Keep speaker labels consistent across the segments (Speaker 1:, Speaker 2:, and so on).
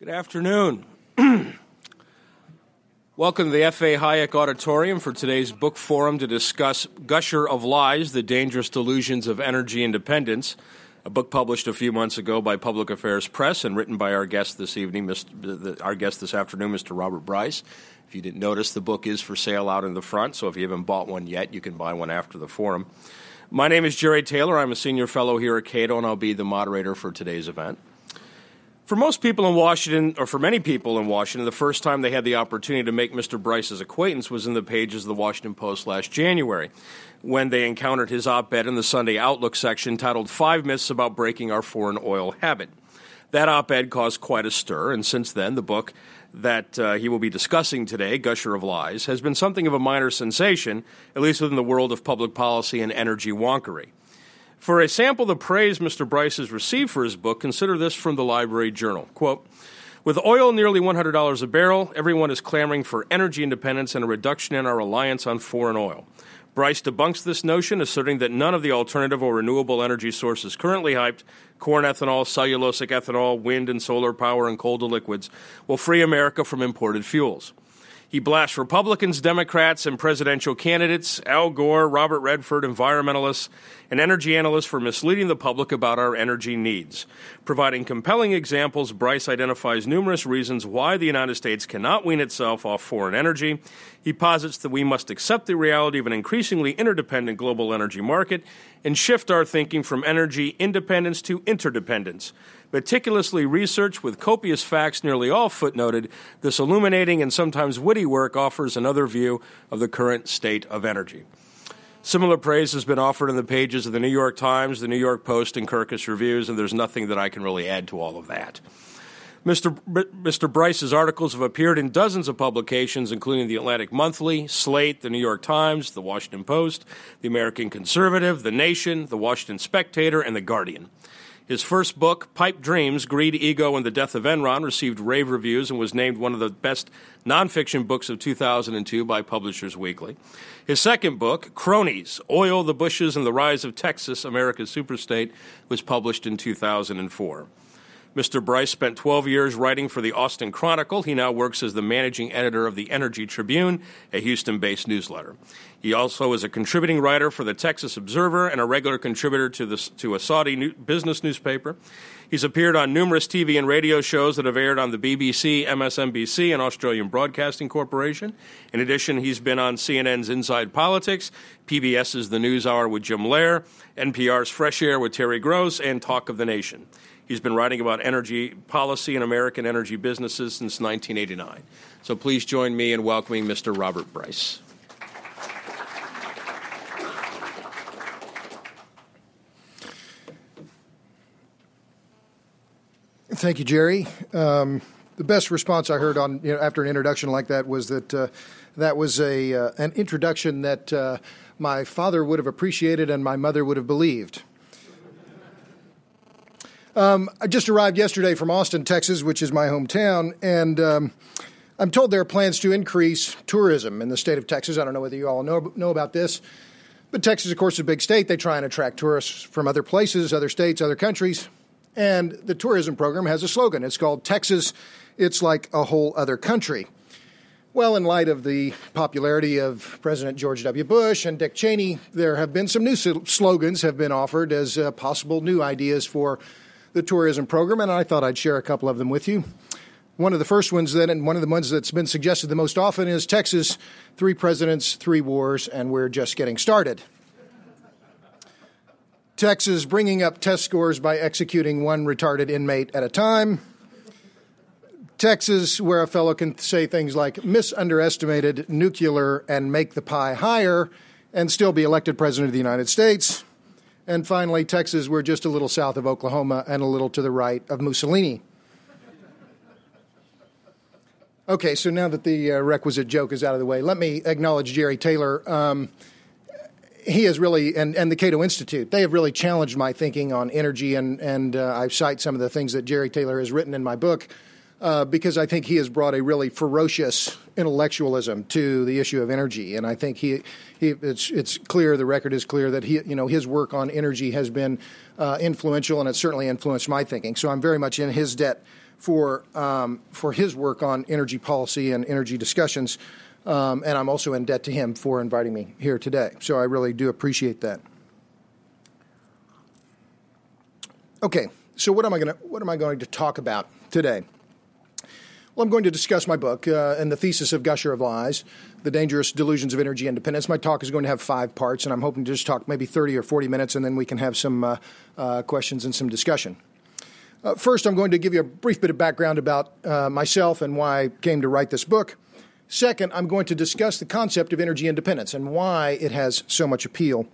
Speaker 1: Good afternoon. Welcome to the F.A. Hayek Auditorium for today's book forum to discuss Gusher of Lies The Dangerous Delusions of Energy Independence, a book published a few months ago by Public Affairs Press and written by our guest this evening, Mr., our guest this afternoon, Mr. Robert Bryce. If you didn't notice, the book is for sale out in the front, so if you haven't bought one yet, you can buy one after the forum. My name is Jerry Taylor. I'm a senior fellow here at Cato, and I'll be the moderator for today's event. For most people in Washington, or for many people in Washington, the first time they had the opportunity to make Mr. Bryce's acquaintance was in the pages of the Washington Post last January, when they encountered his op ed in the Sunday Outlook section titled Five Myths About Breaking Our Foreign Oil Habit. That op ed caused quite a stir, and since then, the book that uh, he will be discussing today, Gusher of Lies, has been something of a minor sensation, at least within the world of public policy and energy wonkery. For a sample of the praise Mr. Bryce has received for his book, consider this from the Library Journal. Quote, with oil nearly $100 a barrel, everyone is clamoring for energy independence and a reduction in our reliance on foreign oil. Bryce debunks this notion, asserting that none of the alternative or renewable energy sources currently hyped corn ethanol, cellulosic ethanol, wind and solar power, and coal to liquids will free America from imported fuels. He blasts Republicans, Democrats, and presidential candidates, Al Gore, Robert Redford, environmentalists, and energy analysts for misleading the public about our energy needs. Providing compelling examples, Bryce identifies numerous reasons why the United States cannot wean itself off foreign energy. He posits that we must accept the reality of an increasingly interdependent global energy market and shift our thinking from energy independence to interdependence meticulously researched with copious facts, nearly all footnoted, this illuminating and sometimes witty work offers another view of the current state of energy. Similar praise has been offered in the pages of the New York Times, the New York Post, and Kirkus Reviews, and there's nothing that I can really add to all of that. Mr. Mr. Bryce's articles have appeared in dozens of publications, including the Atlantic Monthly, Slate, the New York Times, the Washington Post, the American Conservative, the Nation, the Washington Spectator, and the Guardian. His first book, Pipe Dreams Greed, Ego, and the Death of Enron, received rave reviews and was named one of the best nonfiction books of 2002 by Publishers Weekly. His second book, Cronies Oil, the Bushes, and the Rise of Texas, America's Superstate, was published in 2004. Mr. Bryce spent 12 years writing for the Austin Chronicle. He now works as the managing editor of the Energy Tribune, a Houston based newsletter. He also is a contributing writer for the Texas Observer and a regular contributor to, the, to a Saudi new, business newspaper. He's appeared on numerous TV and radio shows that have aired on the BBC, MSNBC, and Australian Broadcasting Corporation. In addition, he's been on CNN's Inside Politics, PBS's The News Hour with Jim Lehrer, NPR's Fresh Air with Terry Gross, and Talk of the Nation. He's been writing about energy policy and American energy businesses since 1989. So please join me in welcoming Mr. Robert Bryce.
Speaker 2: Thank you, Jerry. Um, the best response I heard on you know, after an introduction like that was that uh, that was a uh, an introduction that uh, my father would have appreciated and my mother would have believed. Um, I just arrived yesterday from Austin, Texas, which is my hometown, and um, I'm told there are plans to increase tourism in the state of Texas. I don't know whether you all know, know about this, but Texas, of course, is a big state. They try and attract tourists from other places, other states, other countries. And the tourism program has a slogan. It's called Texas, It's Like a Whole Other Country. Well, in light of the popularity of President George W. Bush and Dick Cheney, there have been some new slogans have been offered as uh, possible new ideas for the tourism program, and I thought I'd share a couple of them with you. One of the first ones, then, and one of the ones that's been suggested the most often is Texas, three presidents, three wars, and we're just getting started. Texas bringing up test scores by executing one retarded inmate at a time. Texas, where a fellow can say things like misunderestimated nuclear and make the pie higher and still be elected president of the United States. And finally, Texas, we're just a little south of Oklahoma and a little to the right of Mussolini. Okay, so now that the uh, requisite joke is out of the way, let me acknowledge Jerry Taylor. Um, he has really, and, and the Cato Institute, they have really challenged my thinking on energy, and, and uh, I cite some of the things that Jerry Taylor has written in my book uh, because I think he has brought a really ferocious intellectualism to the issue of energy, and I think he, he it's it's clear the record is clear that he you know his work on energy has been uh, influential, and it certainly influenced my thinking. So I'm very much in his debt for um, for his work on energy policy and energy discussions. Um, and I'm also in debt to him for inviting me here today. So I really do appreciate that. Okay, so what am I going to what am I going to talk about today? Well, I'm going to discuss my book uh, and the thesis of Gusher of Lies, The Dangerous Delusions of Energy Independence. My talk is going to have five parts, and I'm hoping to just talk maybe 30 or 40 minutes, and then we can have some uh, uh, questions and some discussion. Uh, first, I'm going to give you a brief bit of background about uh, myself and why I came to write this book. Second, I'm going to discuss the concept of energy independence and why it has so much appeal.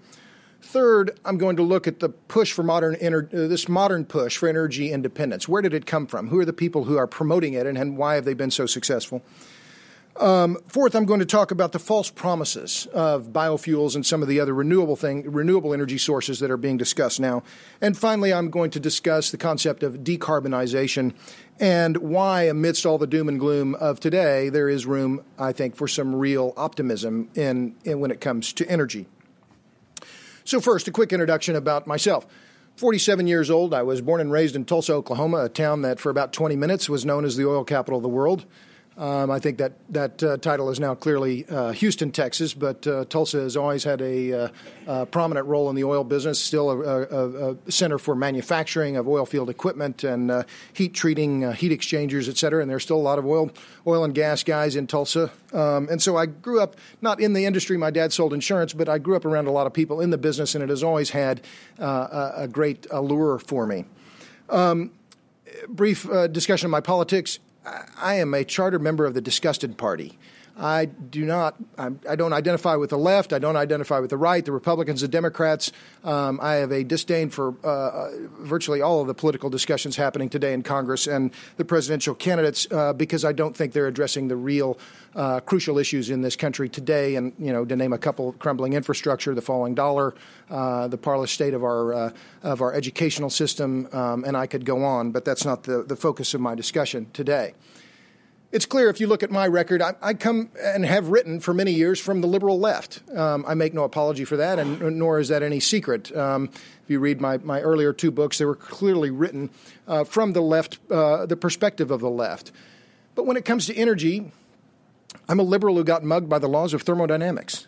Speaker 2: Third, I'm going to look at the push for modern ener- uh, this modern push for energy independence. Where did it come from? Who are the people who are promoting it, and, and why have they been so successful? Um, fourth, I'm going to talk about the false promises of biofuels and some of the other renewable thing, renewable energy sources that are being discussed now. And finally, I'm going to discuss the concept of decarbonization and why, amidst all the doom and gloom of today, there is room, I think, for some real optimism in, in when it comes to energy. So, first, a quick introduction about myself. 47 years old, I was born and raised in Tulsa, Oklahoma, a town that for about 20 minutes was known as the oil capital of the world. Um, I think that that uh, title is now clearly uh, Houston, Texas, but uh, Tulsa has always had a uh, prominent role in the oil business. Still a, a, a center for manufacturing of oil field equipment and uh, heat treating, uh, heat exchangers, et cetera. And there's still a lot of oil oil and gas guys in Tulsa. Um, and so I grew up not in the industry. My dad sold insurance, but I grew up around a lot of people in the business, and it has always had a, a, great allure for me. Um, brief discussion of my politics. I am a charter member of the Disgusted Party. I do not. I'm, I do not identify with the left. I don't identify with the right. The Republicans, the Democrats. Um, I have a disdain for uh, uh, virtually all of the political discussions happening today in Congress and the presidential candidates uh, because I don't think they're addressing the real uh, crucial issues in this country today. And you know, to name a couple: crumbling infrastructure, the falling dollar, uh, the parlous state of our uh, of our educational system, um, and I could go on. But that's not the the focus of my discussion today it's clear if you look at my record, I, I, come and have written for many years from the liberal left. Um, I make no apology for that, and nor is that any secret. Um, if you read my, my earlier two books, they were clearly written uh, from the left, uh, the perspective of the left. But when it comes to energy, I'm a liberal who got mugged by the laws of thermodynamics.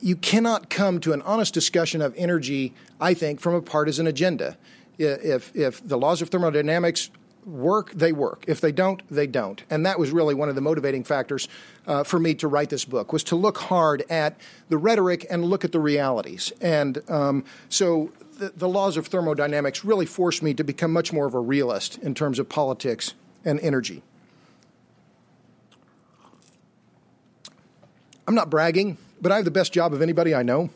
Speaker 2: You cannot come to an honest discussion of energy, I think, from a partisan agenda. If, if the laws of thermodynamics work, they work. If they don't, they don't. And that was really one of the motivating factors uh, for me to write this book was to look hard at the rhetoric and look at the realities. And um, so the, the, laws of thermodynamics really forced me to become much more of a realist in terms of politics and energy. I'm not bragging, but I have the best job of anybody I know.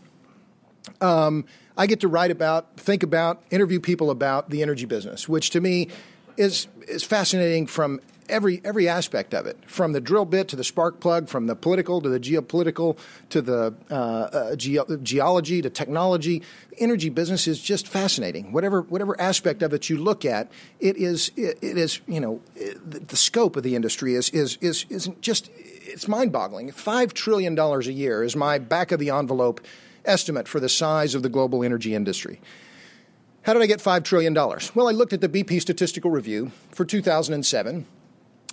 Speaker 2: Um, I get to write about, think about, interview people about the energy business, which to me is is fascinating from every every aspect of it, from the drill bit to the spark plug, from the political to the geopolitical to the uh, uh, ge- geology to technology. Energy business is just fascinating. Whatever whatever aspect of it you look at, it is it, it is you know the, the, scope of the industry is is is isn't just it's mind boggling. Five trillion dollars a year is my back of the envelope estimate for the size of the global energy industry. How did I get $5 trillion? Well, I looked at the BP Statistical Review for 2007.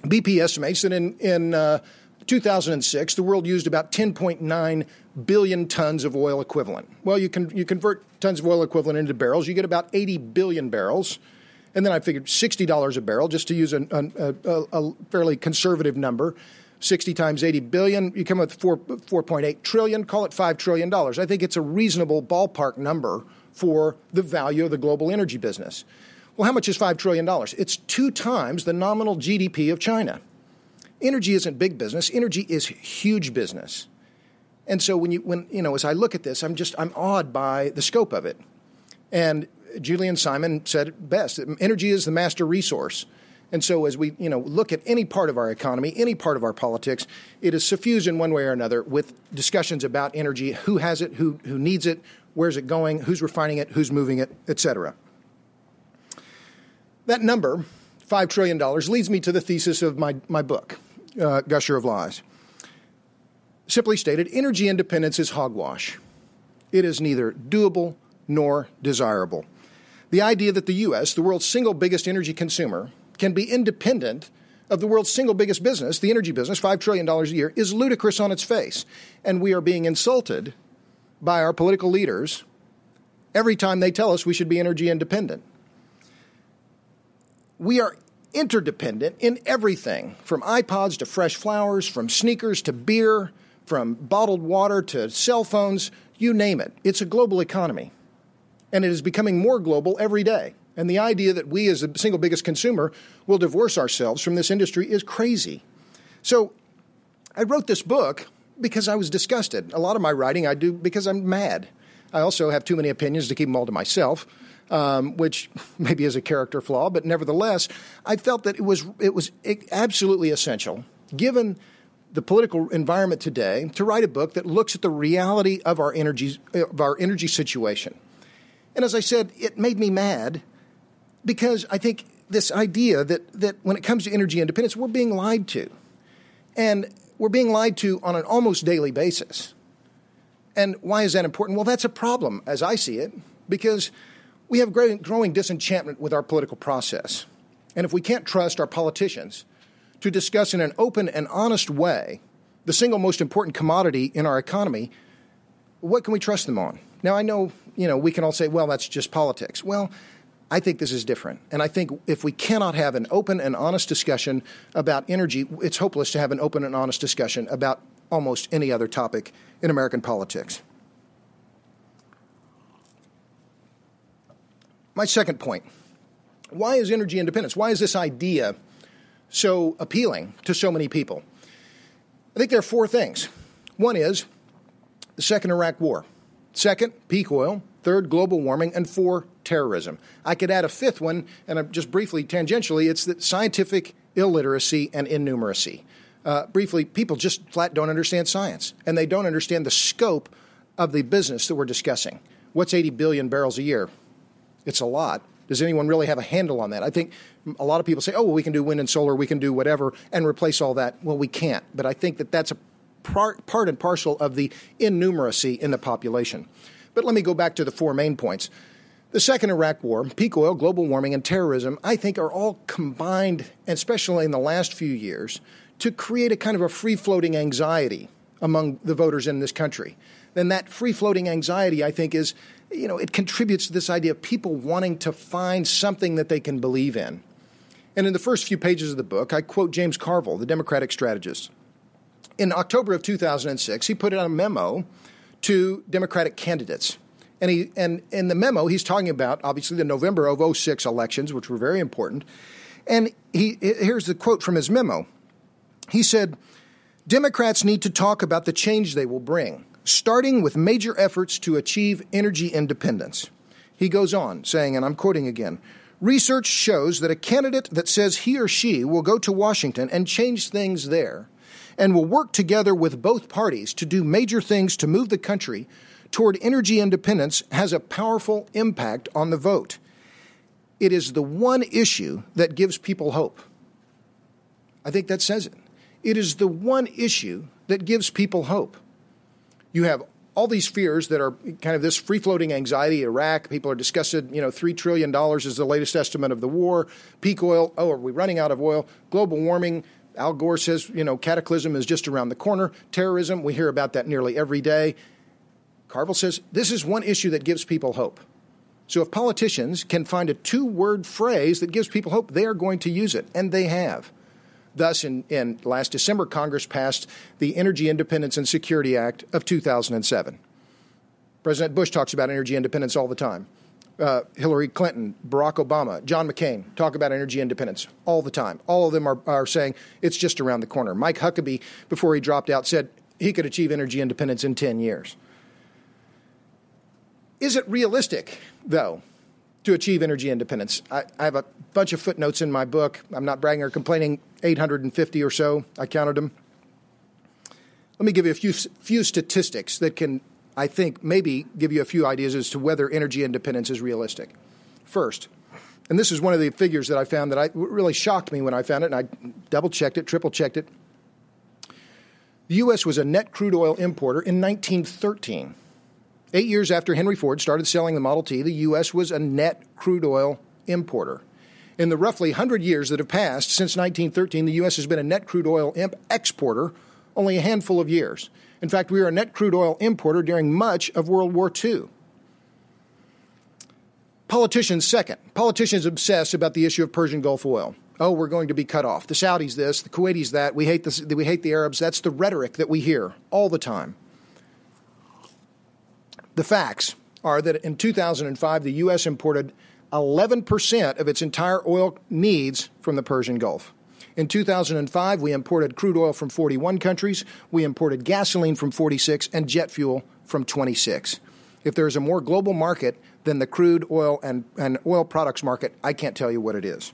Speaker 2: BP estimates that in, in uh, 2006, the world used about 10.9 billion tons of oil equivalent. Well, you can you convert tons of oil equivalent into barrels, you get about 80 billion barrels. And then I figured $60 a barrel, just to use a, a, a fairly conservative number. 60 times 80 billion, you come up with 4, 4.8 trillion, call it $5 trillion. I think it's a reasonable ballpark number for the value of the global energy business. Well, how much is $5 trillion? It's two times the nominal GDP of China. Energy isn't big business, energy is huge business. And so when you when you know as I look at this, I'm just I'm awed by the scope of it. And Julian Simon said it best, energy is the master resource. And so as we, you know, look at any part of our economy, any part of our politics, it is suffused in one way or another with discussions about energy, who has it, who who needs it, where's it going, who's refining it, who's moving it, etc. That number, $5 trillion, leads me to the thesis of my, my book, uh, Gusher of Lies. Simply stated, energy independence is hogwash. It is neither doable nor desirable. The idea that the U.S., the world's single biggest energy consumer, can be independent of the world's single biggest business, the energy business, $5 trillion a year, is ludicrous on its face. And we are being insulted by our political leaders every time they tell us we should be energy independent. We are interdependent in everything from iPods to fresh flowers, from sneakers to beer, from bottled water to cell phones, you name it. It's a global economy. And it is becoming more global every day. And the idea that we, as the single biggest consumer, will divorce ourselves from this industry is crazy. So I wrote this book because I was disgusted. A lot of my writing I do because I'm mad. I also have too many opinions to keep them all to myself, um, which maybe is a character flaw, but nevertheless, I felt that it was it was absolutely essential, given the political environment today, to write a book that looks at the reality of our energy of our energy situation. And as I said, it made me mad because I think this idea that, that when it comes to energy independence, we're being lied to. And we're being lied to on an almost daily basis. And why is that important? Well, that's a problem, as I see it, because we have growing disenchantment with our political process. And if we can't trust our politicians to discuss in an open and honest way the single most important commodity in our economy, what can we trust them on? Now, I know, you know, we can all say, well, that's just politics. Well, I think this is different. And I think if we cannot have an open and honest discussion about energy, it's hopeless to have an open and honest discussion about almost any other topic in American politics. My second point why is energy independence? Why is this idea so appealing to so many people? I think there are four things. One is the second Iraq War, second, peak oil, third, global warming, and four, terrorism. I could add a fifth one, and just briefly, tangentially, it's that scientific illiteracy and innumeracy. Uh, briefly, people just flat don't understand science, and they don't understand the scope of the business that we're discussing. What's 80 billion barrels a year? It's a lot. Does anyone really have a handle on that? I think a lot of people say, oh, well, we can do wind and solar, we can do whatever, and replace all that. Well, we can't. But I think that that's a part, part and parcel of the innumeracy in the population. But let me go back to the four main points. The second Iraq War, peak oil, global warming, and terrorism, I think, are all combined, and especially in the last few years, to create a kind of a free floating anxiety among the voters in this country. Then that free floating anxiety, I think, is, you know, it contributes to this idea of people wanting to find something that they can believe in. And in the first few pages of the book, I quote James Carville, the Democratic strategist. In October of 2006, he put out a memo to Democratic candidates and he and in the memo he's talking about obviously the November of 06 elections, which were very important. And he here's the quote from his memo. He said, Democrats need to talk about the change they will bring, starting with major efforts to achieve energy independence. He goes on, saying, and I'm quoting again Research shows that a candidate that says he or she will go to Washington and change things there and will work together with both parties to do major things to move the country toward energy independence has a powerful impact on the vote. It is the one issue that gives people hope. I think that says it. It is the one issue that gives people hope. You have all these fears that are kind of this free floating anxiety. Iraq, people are discussing, you know, $3 trillion is the latest estimate of the war. Peak oil, oh, are we running out of oil? Global warming, Al Gore says, you know, cataclysm is just around the corner. Terrorism, we hear about that nearly every day. Carville says this is one issue that gives people hope. So if politicians can find a two word phrase that gives people hope, they are going to use it, and they have. Thus, in, in last December, Congress passed the Energy Independence and Security Act of 2007. President Bush talks about energy independence all the time. Uh, Hillary Clinton, Barack Obama, John McCain talk about energy independence all the time. All of them are, are saying it's just around the corner. Mike Huckabee, before he dropped out, said he could achieve energy independence in 10 years. Is it realistic, though, to achieve energy independence? I, I, have a bunch of footnotes in my book. I'm not bragging or complaining, 850 or so. I counted them. Let me give you a few, few statistics that can, I think, maybe give you a few ideas as to whether energy independence is realistic. First, and this is one of the figures that I found that I, really shocked me when I found it, and I double checked it, triple checked it. The U.S. was a net crude oil importer in 1913. Eight years after Henry Ford started selling the Model T, the U.S. was a net crude oil importer. In the roughly 100 years that have passed since 1913, the U.S. has been a net crude oil exporter only a handful of years. In fact, we were a net crude oil importer during much of World War II. Politicians, second. Politicians obsess about the issue of Persian Gulf oil. Oh, we're going to be cut off. The Saudis this, the Kuwaitis that. We hate, the, we hate the Arabs. That's the rhetoric that we hear all the time. The facts are that in 2005, the U.S. imported 11% of its entire oil needs from the Persian Gulf. In 2005, we imported crude oil from 41 countries, we imported gasoline from 46, and jet fuel from 26. If there is a more global market than the crude oil and, and oil products market, I can't tell you what it is.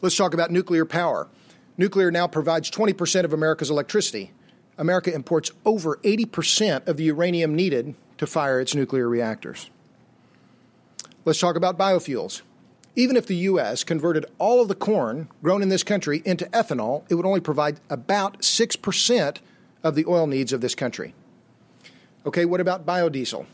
Speaker 2: Let's talk about nuclear power. Nuclear now provides 20% of America's electricity. America imports over 80% of the uranium needed to fire its nuclear reactors. Let's talk about biofuels. Even if the U.S. converted all of the corn grown in this country into ethanol, it would only provide about 6% of the oil needs of this country. Okay, what about biodiesel?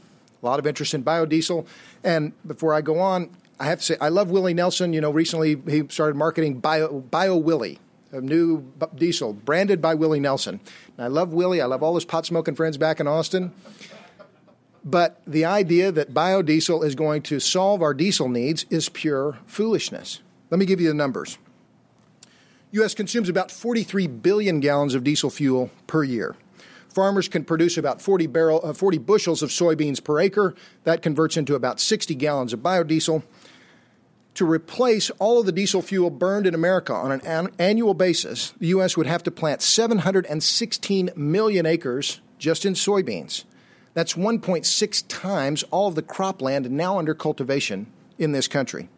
Speaker 2: A lot of interest in biodiesel. And before I go on, I have to say, I love Willie Nelson. You know, recently he started marketing Bio, Bio Willie, new diesel branded by Willie Nelson. And I love Willie. I love all his pot smoking friends back in Austin. But the idea that biodiesel is going to solve our diesel needs is pure foolishness. Let me give you the numbers. U.S. consumes about 43 billion gallons of diesel fuel per year. Farmers can produce about 40, barrel, uh, 40 bushels of soybeans per acre. That converts into about 60 gallons of biodiesel. To replace all of the diesel fuel burned in America on an, an annual basis, the U.S. would have to plant 716 million acres just in soybeans. That's 1.6 times all of the cropland now under cultivation in this country.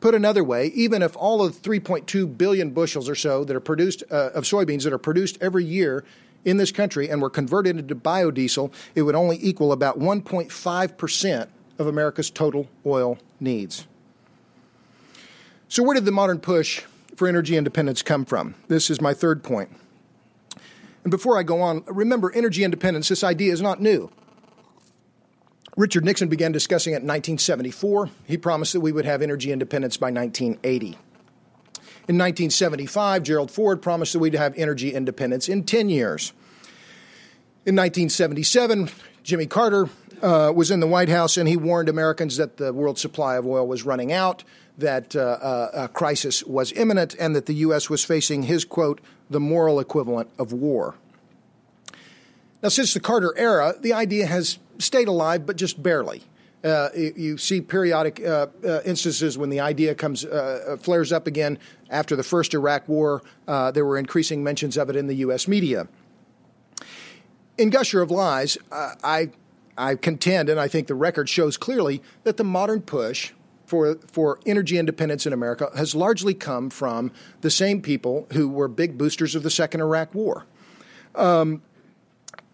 Speaker 2: Put another way, even if all of the 3.2 billion bushels or so that are produced uh, of soybeans that are produced every year in this country and were converted into biodiesel, it would only equal about 1.5% of America's total oil needs. So, where did the modern push for energy independence come from? This is my third point. And before I go on, remember energy independence, this idea is not new. Richard Nixon began discussing it in 1974. He promised that we would have energy independence by 1980. In 1975, Gerald Ford promised that we'd have energy independence in 10 years. In 1977, Jimmy Carter uh, was in the White House and he warned Americans that the world supply of oil was running out, that uh, uh, a crisis was imminent, and that the U.S. was facing his quote, the moral equivalent of war. Now, since the Carter era, the idea has stayed alive, but just barely. Uh, you see periodic uh, uh, instances when the idea comes uh, flares up again. After the first Iraq War, uh, there were increasing mentions of it in the U.S. media. In Gusher of Lies, uh, I I contend, and I think the record shows clearly that the modern push for, for energy independence in America has largely come from the same people who were big boosters of the second Iraq War. Um,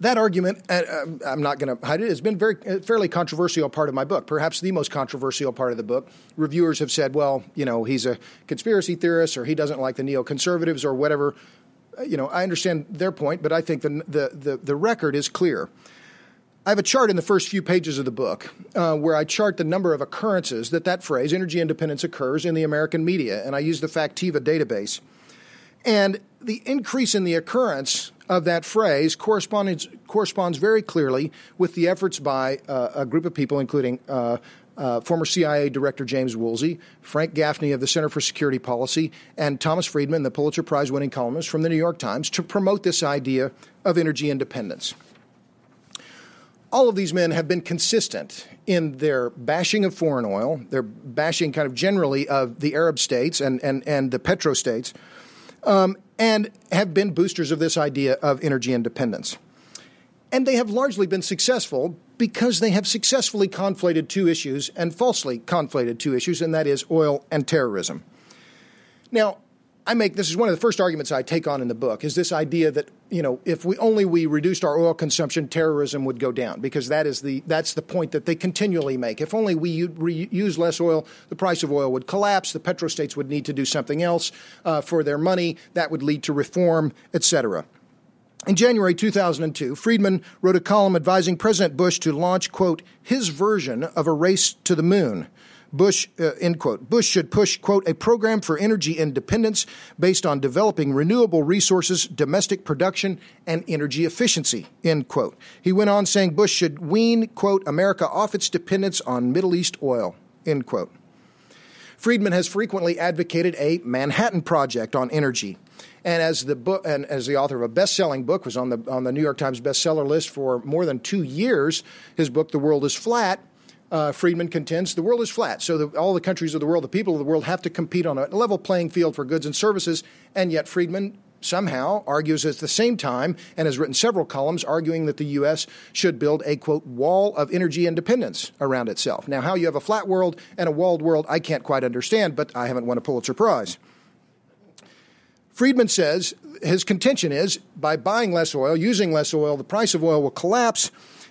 Speaker 2: that argument, uh, I'm not going to hide it, has been very a fairly controversial part of my book. Perhaps the most controversial part of the book. Reviewers have said, well, you know, he's a conspiracy theorist, or he doesn't like the neoconservatives, or whatever. Uh, you know, I understand their point, but I think the the the, the record is clear. I have a chart in the first few pages of the book uh, where I chart the number of occurrences that that phrase, energy independence, occurs in the American media, and I use the Factiva database. And the increase in the occurrence of that phrase corresponds, corresponds very clearly with the efforts by uh, a group of people, including uh, uh, former CIA Director James Woolsey, Frank Gaffney of the Center for Security Policy, and Thomas Friedman, the Pulitzer Prize winning columnist from the New York Times, to promote this idea of energy independence all of these men have been consistent in their bashing of foreign oil, their bashing kind of generally of the Arab states and, and, and the petro states, um, and have been boosters of this idea of energy independence. And they have largely been successful because they have successfully conflated two issues and falsely conflated two issues, and that is oil and terrorism. Now, I make this is one of the first arguments I take on in the book is this idea that you know if we only we reduced our oil consumption, terrorism would go down because that is the that's the point that they continually make. If only we use less oil, the price of oil would collapse. The petrostates would need to do something else uh, for their money. That would lead to reform, etc. In January 2002, Friedman wrote a column advising President Bush to launch, quote, his version of a race to the moon Bush, uh, end quote. Bush should push, quote, a program for energy independence based on developing renewable resources, domestic production, and energy efficiency, end quote. He went on saying Bush should wean, quote, America off its dependence on Middle East oil, end quote. Friedman has frequently advocated a Manhattan Project on energy. And as the book, and as the author of a best-selling book, was on the on the New York Times bestseller list for more than two years. His book, "The World Is Flat," uh, Friedman contends the world is flat. So the, all the countries of the world, the people of the world, have to compete on a level playing field for goods and services. And yet Friedman somehow argues at the same time and has written several columns arguing that the U.S. should build a quote wall of energy independence around itself. Now, how you have a flat world and a walled world, I can't quite understand, but I haven't won a Pulitzer Prize. Friedman says his contention is by buying less oil, using less oil, the price of oil will collapse.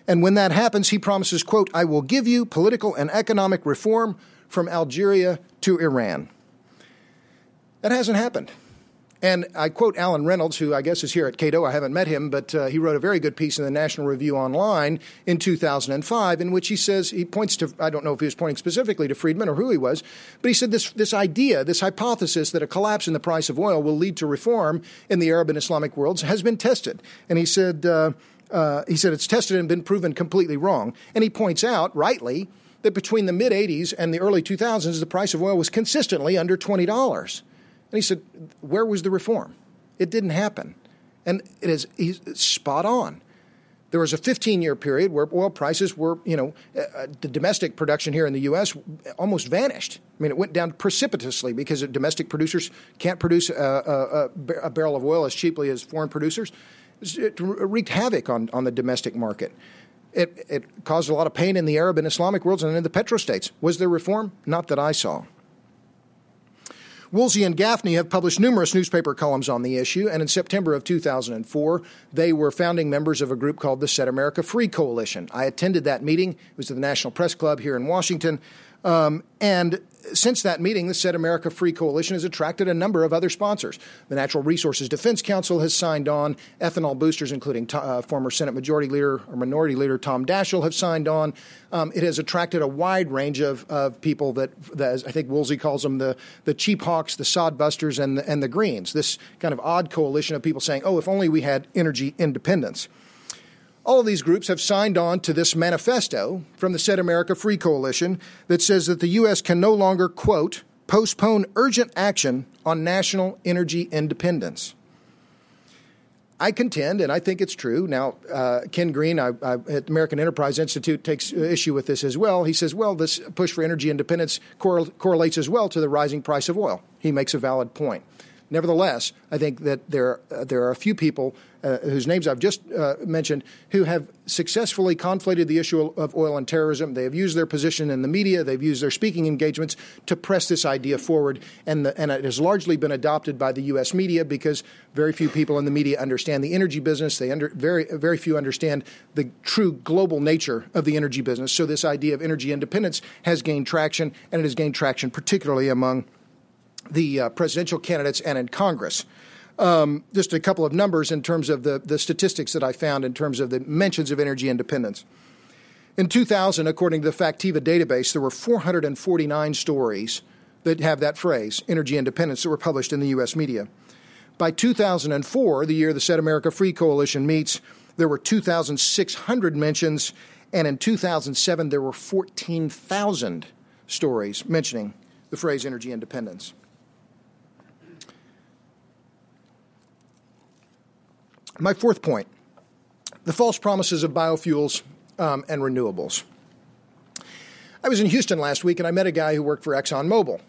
Speaker 2: And when that happens, he promises, quote, I will give you political and economic reform from Algeria to Iran. That hasn't happened. And I quote Alan Reynolds, who I guess is here at Cato. I haven't met him, but uh, he wrote a very good piece in the National Review Online in 2005, in which he says he points to I don't know if he was pointing specifically to Friedman or who he was, but he said this this idea, this hypothesis that a collapse in the price of oil will lead to reform in the Arab and Islamic worlds has been tested. And he said uh, uh, he said it's tested and been proven completely wrong. And he points out rightly that between the mid 80s and the early 2000s, the price of oil was consistently under twenty dollars. And he said, Where was the reform? It didn't happen. And it is he's spot on. There was a 15 year period where oil prices were, you know, uh, uh the domestic production here in the U.S. almost vanished. I mean, it went down precipitously because domestic producers can't produce a, a, a barrel of oil as cheaply as foreign producers. It wreaked havoc on, on the domestic market. It, it caused a lot of pain in the Arab and Islamic worlds and in the petrostates. Was there reform? Not that I saw. Woolsey and Gaffney have published numerous newspaper columns on the issue, and in September of 2004, they were founding members of a group called the Set America Free Coalition. I attended that meeting. It was at the National Press Club here in Washington. Um, and since that meeting, the Set America Free Coalition has attracted a number of other sponsors. The Natural Resources Defense Council has signed on. Ethanol boosters, including uh, former Senate Majority Leader or Minority Leader Tom Daschle, have signed on. Um, it has attracted a wide range of, of people that, that, I think Woolsey calls them the, the cheap hawks, the sod busters, and the, and the greens. This kind of odd coalition of people saying, oh, if only we had energy independence. All of these groups have signed on to this manifesto from the Set America Free Coalition that says that the U.S. can no longer, quote, postpone urgent action on national energy independence. I contend, and I think it's true. Now, uh, Ken Green I, I, at the American Enterprise Institute takes issue with this as well. He says, well, this push for energy independence correl- correlates as well to the rising price of oil. He makes a valid point. Nevertheless, I think that there, uh, there are a few people uh, whose names I've just uh, mentioned who have successfully conflated the issue of oil and terrorism. They have used their position in the media, they've used their speaking engagements to press this idea forward, and, the, and it has largely been adopted by the U.S. media because very few people in the media understand the energy business. They under, very, very few understand the true global nature of the energy business. So, this idea of energy independence has gained traction, and it has gained traction particularly among the uh, presidential candidates and in Congress. Um, just a couple of numbers in terms of the, the statistics that I found in terms of the mentions of energy independence. In 2000, according to the Factiva database, there were 449 stories that have that phrase, energy independence, that were published in the U.S. media. By 2004, the year the Set America Free Coalition meets, there were 2,600 mentions, and in 2007, there were 14,000 stories mentioning the phrase energy independence. My fourth point the false promises of biofuels um, and renewables. I was in Houston last week and I met a guy who worked for ExxonMobil.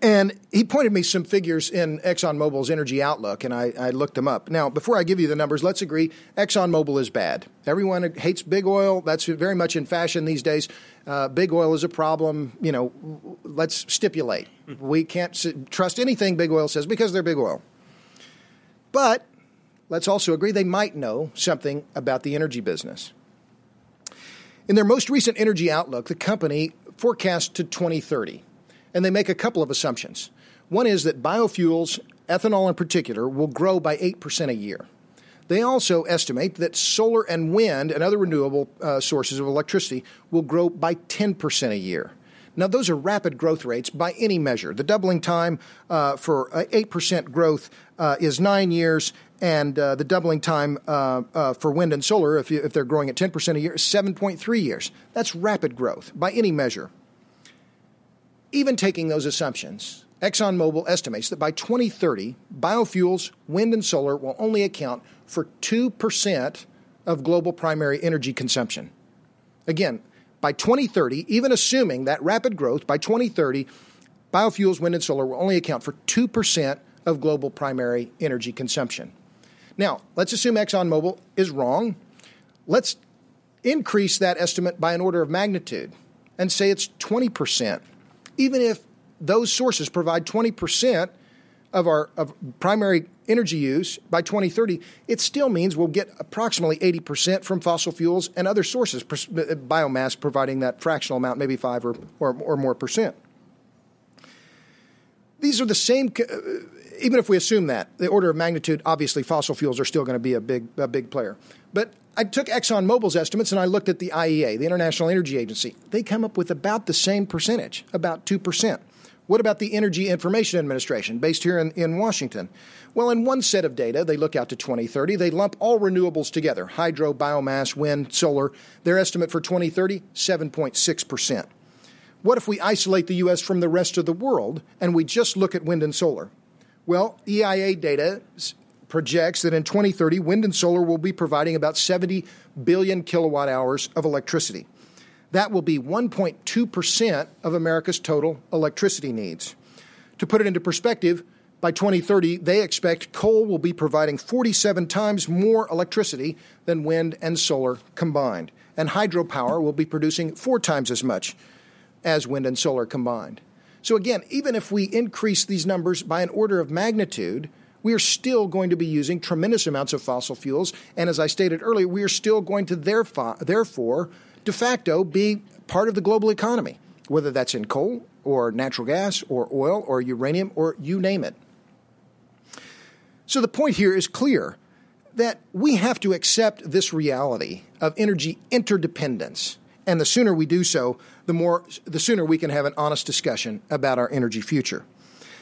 Speaker 2: And he pointed me some figures in ExxonMobil's energy outlook, and I, I, looked them up. Now, before I give you the numbers, let's agree ExxonMobil is bad. Everyone hates big oil. That's very much in fashion these days. Uh, big oil is a problem. You know, let's stipulate. We can't trust anything big oil says because they're big oil. But let's also agree they might know something about the energy business. In their most recent energy outlook, the company forecasts to 2030, and they make a couple of assumptions. One is that biofuels, ethanol in particular, will grow by 8% a year. They also estimate that solar and wind and other renewable uh, sources of electricity will grow by 10% a year. Now, those are rapid growth rates by any measure. The doubling time uh, for 8% growth uh, is nine years, and uh, the doubling time uh, uh, for wind and solar, if, you, if they're growing at 10% a year, is 7.3 years. That's rapid growth by any measure. Even taking those assumptions, ExxonMobil estimates that by 2030, biofuels, wind, and solar will only account for 2% of global primary energy consumption. Again, by 2030, even assuming that rapid growth, by 2030, biofuels, wind, and solar will only account for 2% of global primary energy consumption. Now, let's assume ExxonMobil is wrong. Let's increase that estimate by an order of magnitude and say it's 20%. Even if those sources provide 20% of our of primary energy use by 2030, it still means we'll get approximately 80% from fossil fuels and other sources, biomass providing that fractional amount, maybe 5 or, or, or more percent. These are the same uh, even if we assume that, the order of magnitude, obviously fossil fuels are still going to be a big, a big player. But I took ExxonMobil's estimates and I looked at the IEA, the International Energy Agency. They come up with about the same percentage, about 2%. What about the Energy Information Administration, based here in, in Washington? Well, in one set of data, they look out to 2030. They lump all renewables together hydro, biomass, wind, solar. Their estimate for 2030, 7.6%. What if we isolate the U.S. from the rest of the world and we just look at wind and solar? Well, EIA data projects that in 2030, wind and solar will be providing about 70 billion kilowatt hours of electricity. That will be 1.2% of America's total electricity needs. To put it into perspective, by 2030, they expect coal will be providing 47 times more electricity than wind and solar combined, and hydropower will be producing four times as much as wind and solar combined. So, again, even if we increase these numbers by an order of magnitude, we are still going to be using tremendous amounts of fossil fuels. And as I stated earlier, we are still going to therefore, de facto, be part of the global economy, whether that's in coal or natural gas or oil or uranium or you name it. So the point here is clear that we have to accept this reality of energy interdependence. And the sooner we do so, the more the sooner we can have an honest discussion about our energy future.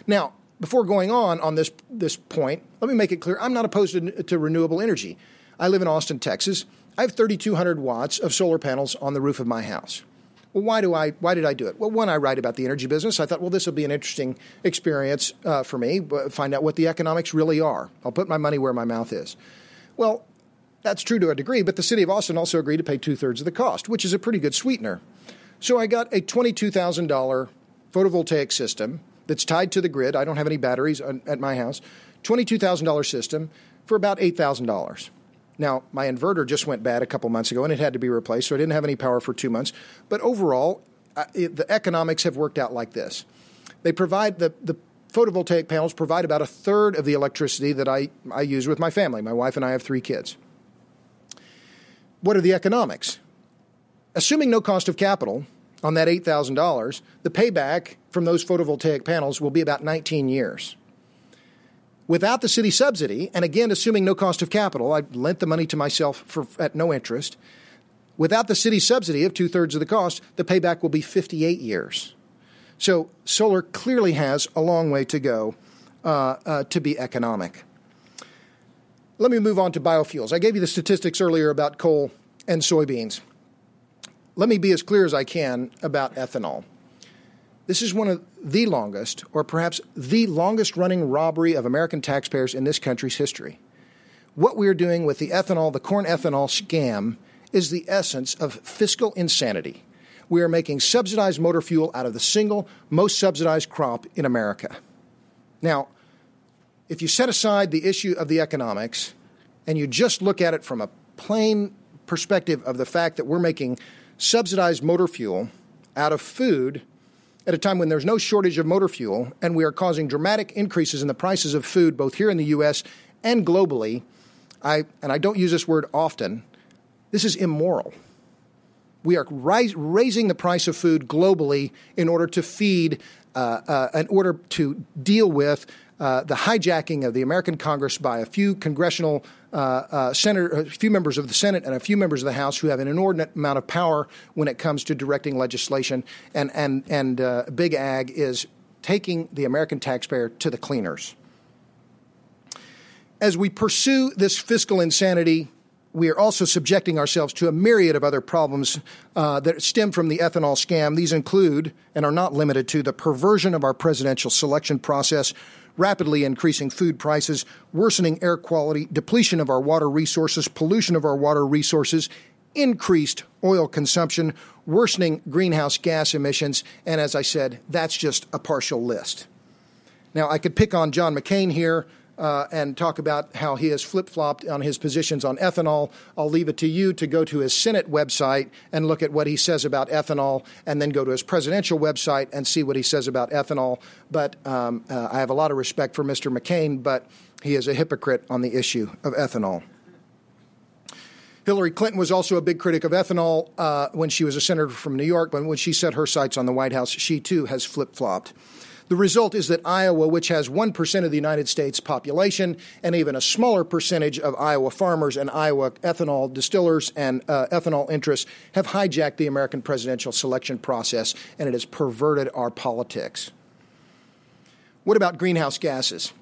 Speaker 2: Now, before going on on this this point, let me make it clear: I'm not opposed to, to renewable energy. I live in Austin, Texas. I have 3,200 watts of solar panels on the roof of my house. Well, why do I? Why did I do it? Well, one, I write about the energy business. I thought, well, this will be an interesting experience uh, for me. Find out what the economics really are. I'll put my money where my mouth is. Well, that's true to a degree, but the city of Austin also agreed to pay two thirds of the cost, which is a pretty good sweetener. So I got a $22,000 photovoltaic system that's tied to the grid. I don't have any batteries at my house. $22,000 system for about $8,000. Now, my inverter just went bad a couple months ago and it had to be replaced, so I didn't have any power for two months. But overall, it, the economics have worked out like this. They provide the, the photovoltaic panels provide about a third of the electricity that I, I use with my family. My wife and I have three kids. What are the economics? Assuming no cost of capital on that $8,000, the payback from those photovoltaic panels will be about 19 years. Without the city subsidy, and again, assuming no cost of capital, I lent the money to myself for, at no interest. Without the city subsidy of two thirds of the cost, the payback will be 58 years. So solar clearly has a long way to go uh, uh, to be economic. Let me move on to biofuels. I gave you the statistics earlier about coal and soybeans let me be as clear as I can about ethanol. This is one of the longest, or perhaps the longest running robbery of American taxpayers in this country's history. What we are doing with the ethanol, the corn ethanol scam, is the essence of fiscal insanity. We are making subsidized motor fuel out of the single most subsidized crop in America. Now, if you set aside the issue of the economics and you just look at it from a plain perspective of the fact that we're making subsidized motor fuel out of food at a time when there's no shortage of motor fuel and we are causing dramatic increases in the prices of food both here in the US and globally, I and I don't use this word often, this is immoral. We are rise, raising the price of food globally in order to feed, uh, uh, in order to deal with uh, the hijacking of the American Congress by a few congressional uh, uh, senator, a few members of the Senate and a few members of the House who have an inordinate amount of power when it comes to directing legislation, and and and uh, Big Ag is taking the American taxpayer to the cleaners. As we pursue this fiscal insanity, we are also subjecting ourselves to a myriad of other problems uh, that stem from the ethanol scam. These include, and are not limited to, the perversion of our presidential selection process, rapidly increasing food prices, worsening air quality, depletion of our water resources, pollution of our water resources, increased oil consumption, worsening greenhouse gas emissions, and as I said, that's just a partial list. Now, I could pick on John McCain here uh, and talk about how he has flip flopped on his positions on ethanol. I'll leave it to you to go to his Senate website and look at what he says about ethanol, and then go to his presidential website and see what he says about ethanol. But um, uh, I have a lot of respect for Mr. McCain, but he is a hypocrite on the issue of ethanol. Hillary Clinton was also a big critic of ethanol uh, when she was a senator from New York, but when she set her sights on the White House, she too has flip flopped. The result is that Iowa, which has 1% of the United States population and even a smaller percentage of Iowa farmers and Iowa ethanol distillers and uh, ethanol interests, have hijacked the American presidential selection process and it has perverted our politics. What about greenhouse gases?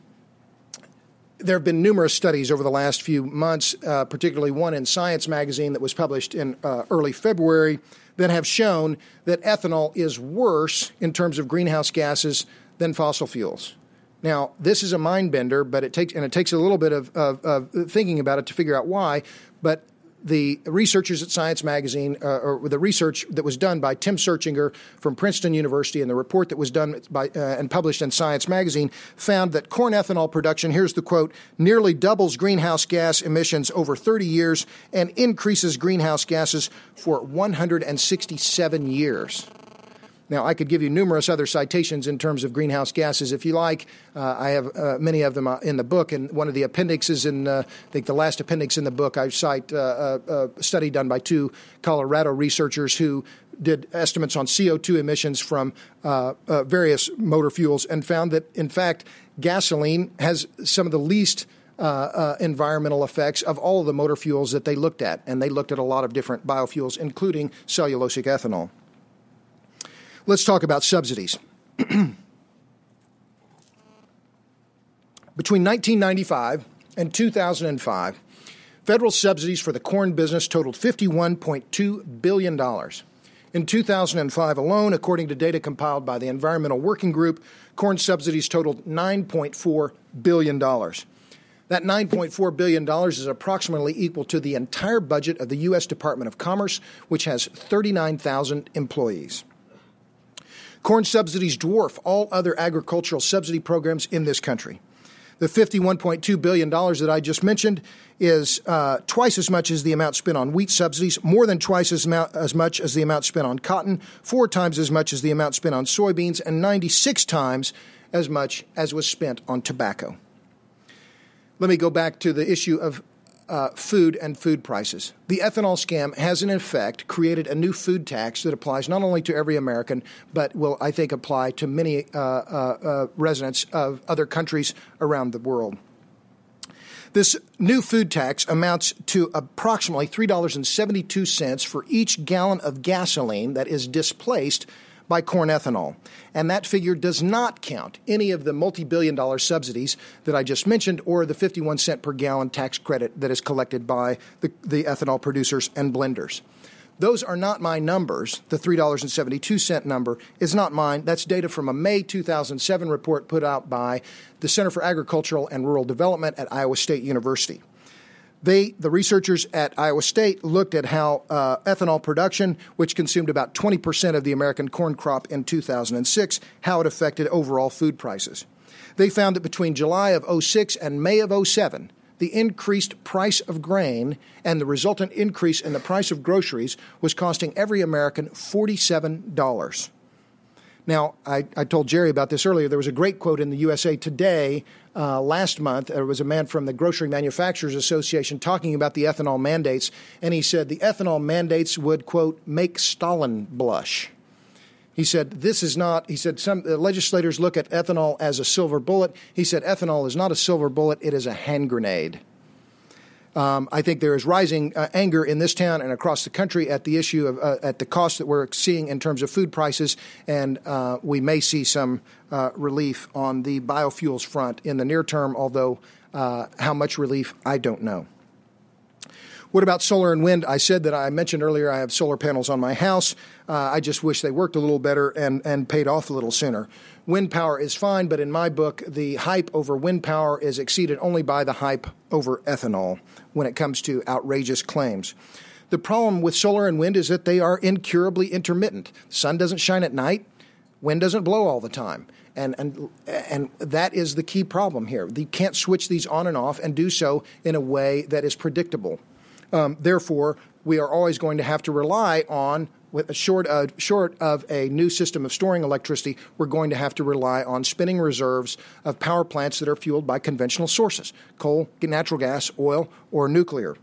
Speaker 2: there have been numerous studies over the last few months, uh, particularly one in Science magazine that was published in uh, early February, that have shown that ethanol is worse in terms of greenhouse gases than fossil fuels. Now, this is a mind bender, but it takes and it takes a little bit of, of, of thinking about it to figure out why. But the researchers at Science Magazine, uh, or the research that was done by Tim Searchinger from Princeton University, and the report that was done by uh, and published in Science Magazine found that corn ethanol production, here's the quote, nearly doubles greenhouse gas emissions over 30 years and increases greenhouse gases for 167 years. Now, I could give you numerous other citations in terms of greenhouse gases if you like. Uh, I have uh, many of them uh, in the book, and one of the appendixes in, uh, I think the last appendix in the book, I cite uh, a, a study done by two Colorado researchers who did estimates on CO2 emissions from uh, uh, various motor fuels and found that, in fact, gasoline has some of the least uh, environmental effects of all of the motor fuels that they looked at. And they looked at a lot of different biofuels, including cellulosic ethanol. Let's talk about subsidies. Between 1995 and 2005, federal subsidies for the corn business totaled $51.2 billion. In 2005 alone, according to data compiled by the Environmental Working Group, corn subsidies totaled $9.4 billion. That $9.4 billion is approximately equal to the entire budget of the U.S. Department of Commerce, which has 39,000 employees. Corn subsidies dwarf all other agricultural subsidy programs in this country. The $51.2 billion that I just mentioned is uh, twice as much as the amount spent on wheat subsidies, more than twice as, amount, as much as the amount spent on cotton, four times as much as the amount spent on soybeans, and 96 times as much as was spent on tobacco. Let me go back to the issue of uh, food and food prices. The ethanol scam has, in effect, created a new food tax that applies not only to every American, but will, I think, apply to many uh, uh, uh, residents of other countries around the world. This new food tax amounts to approximately $3.72 for each gallon of gasoline that is displaced by corn ethanol. And that figure does not count any of the multi billion dollar subsidies that I just mentioned or the 51 cent per gallon tax credit that is collected by the, the ethanol producers and blenders. Those are not my numbers. The $3.72 number is not mine. That's data from a May 2007 report put out by the Center for Agricultural and Rural Development at Iowa State University. They, the researchers at Iowa State, looked at how uh, ethanol production, which consumed about 20% of the American corn crop in 2006, how it affected overall food prices. They found that between July of 06 and May of 07, the increased price of grain and the resultant increase in the price of groceries was costing every American $47. Now, I, I, told Jerry about this earlier. There was a great quote in the USA Today uh, last month. There was a man from the Grocery Manufacturers Association talking about the ethanol mandates, and he said the ethanol mandates would, quote, make Stalin blush. He said, This is not, he said, some uh, legislators look at ethanol as a silver bullet. He said, Ethanol is not a silver bullet, it is a hand grenade. Um, I think there is rising uh, anger in this town and across the country at the issue of uh, at the cost that we're seeing in terms of food prices, and uh, we may see some uh, relief on the biofuels front in the near term. Although uh, how much relief, I don't know. What about solar and wind? I said that I mentioned earlier I have solar panels on my house. Uh, I just wish they worked a little better and, and paid off a little sooner. Wind power is fine, but in my book, the hype over wind power is exceeded only by the hype over ethanol when it comes to outrageous claims. The problem with solar and wind is that they are incurably intermittent. The sun doesn't shine at night, wind doesn't blow all the time. And, and, and that is the key problem here. You can't switch these on and off and do so in a way that is predictable. Um, therefore, we are always going to have to rely on, with short, uh, short of a new system of storing electricity, we're going to have to rely on spinning reserves of power plants that are fueled by conventional sources coal, natural gas, oil, or nuclear.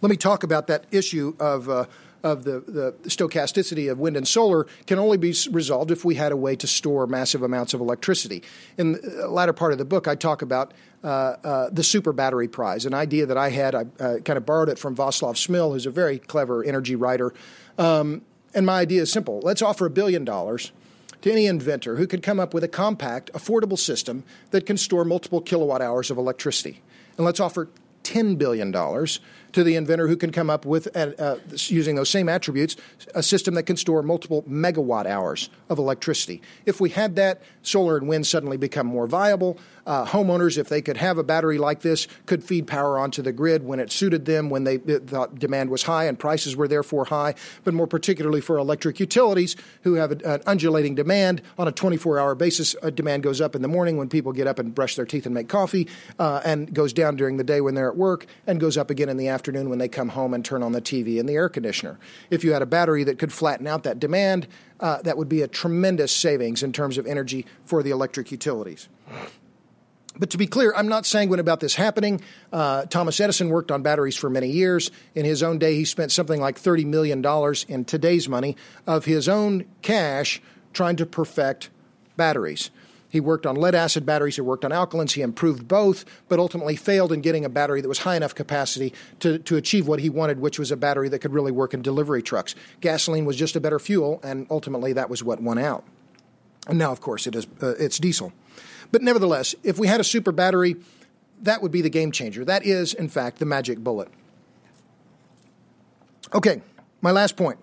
Speaker 2: Let me talk about that issue of. Uh, of the, the stochasticity of wind and solar can only be resolved if we had a way to store massive amounts of electricity. In the latter part of the book, I talk about uh, uh, the super battery prize, an idea that I had. I uh, kind of borrowed it from Václav Smil, who's a very clever energy writer. Um, and my idea is simple let's offer a billion dollars to any inventor who could come up with a compact, affordable system that can store multiple kilowatt hours of electricity. And let's offer $10 billion to the inventor who can come up with, uh, uh, using those same attributes, a system that can store multiple megawatt hours of electricity. If we had that, solar and wind suddenly become more viable. Uh, homeowners, if they could have a battery like this, could feed power onto the grid when it suited them, when they thought demand was high and prices were therefore high, but more particularly for electric utilities who have an undulating demand on a 24 hour basis. demand goes up in the morning when people get up and brush their teeth and make coffee, uh, and goes down during the day when they're at work, and goes up again in the afternoon when they come home and turn on the TV and the air conditioner. If you had a battery that could flatten out that demand, uh, that would be a tremendous savings in terms of energy for the electric utilities. But to be clear, I'm not sanguine about this happening. Uh, Thomas Edison worked on batteries for many years. In his own day, he spent something like $30 million in today's money of his own cash trying to perfect batteries. He worked on lead acid batteries, he worked on alkalines, he improved both, but ultimately failed in getting a battery that was high enough capacity to, to achieve what he wanted, which was a battery that could really work in delivery trucks. Gasoline was just a better fuel, and ultimately that was what won out. And now, of course, it is, uh, it's diesel. But nevertheless, if we had a super battery, that would be the game changer. That is, in fact, the magic bullet. Okay, my last point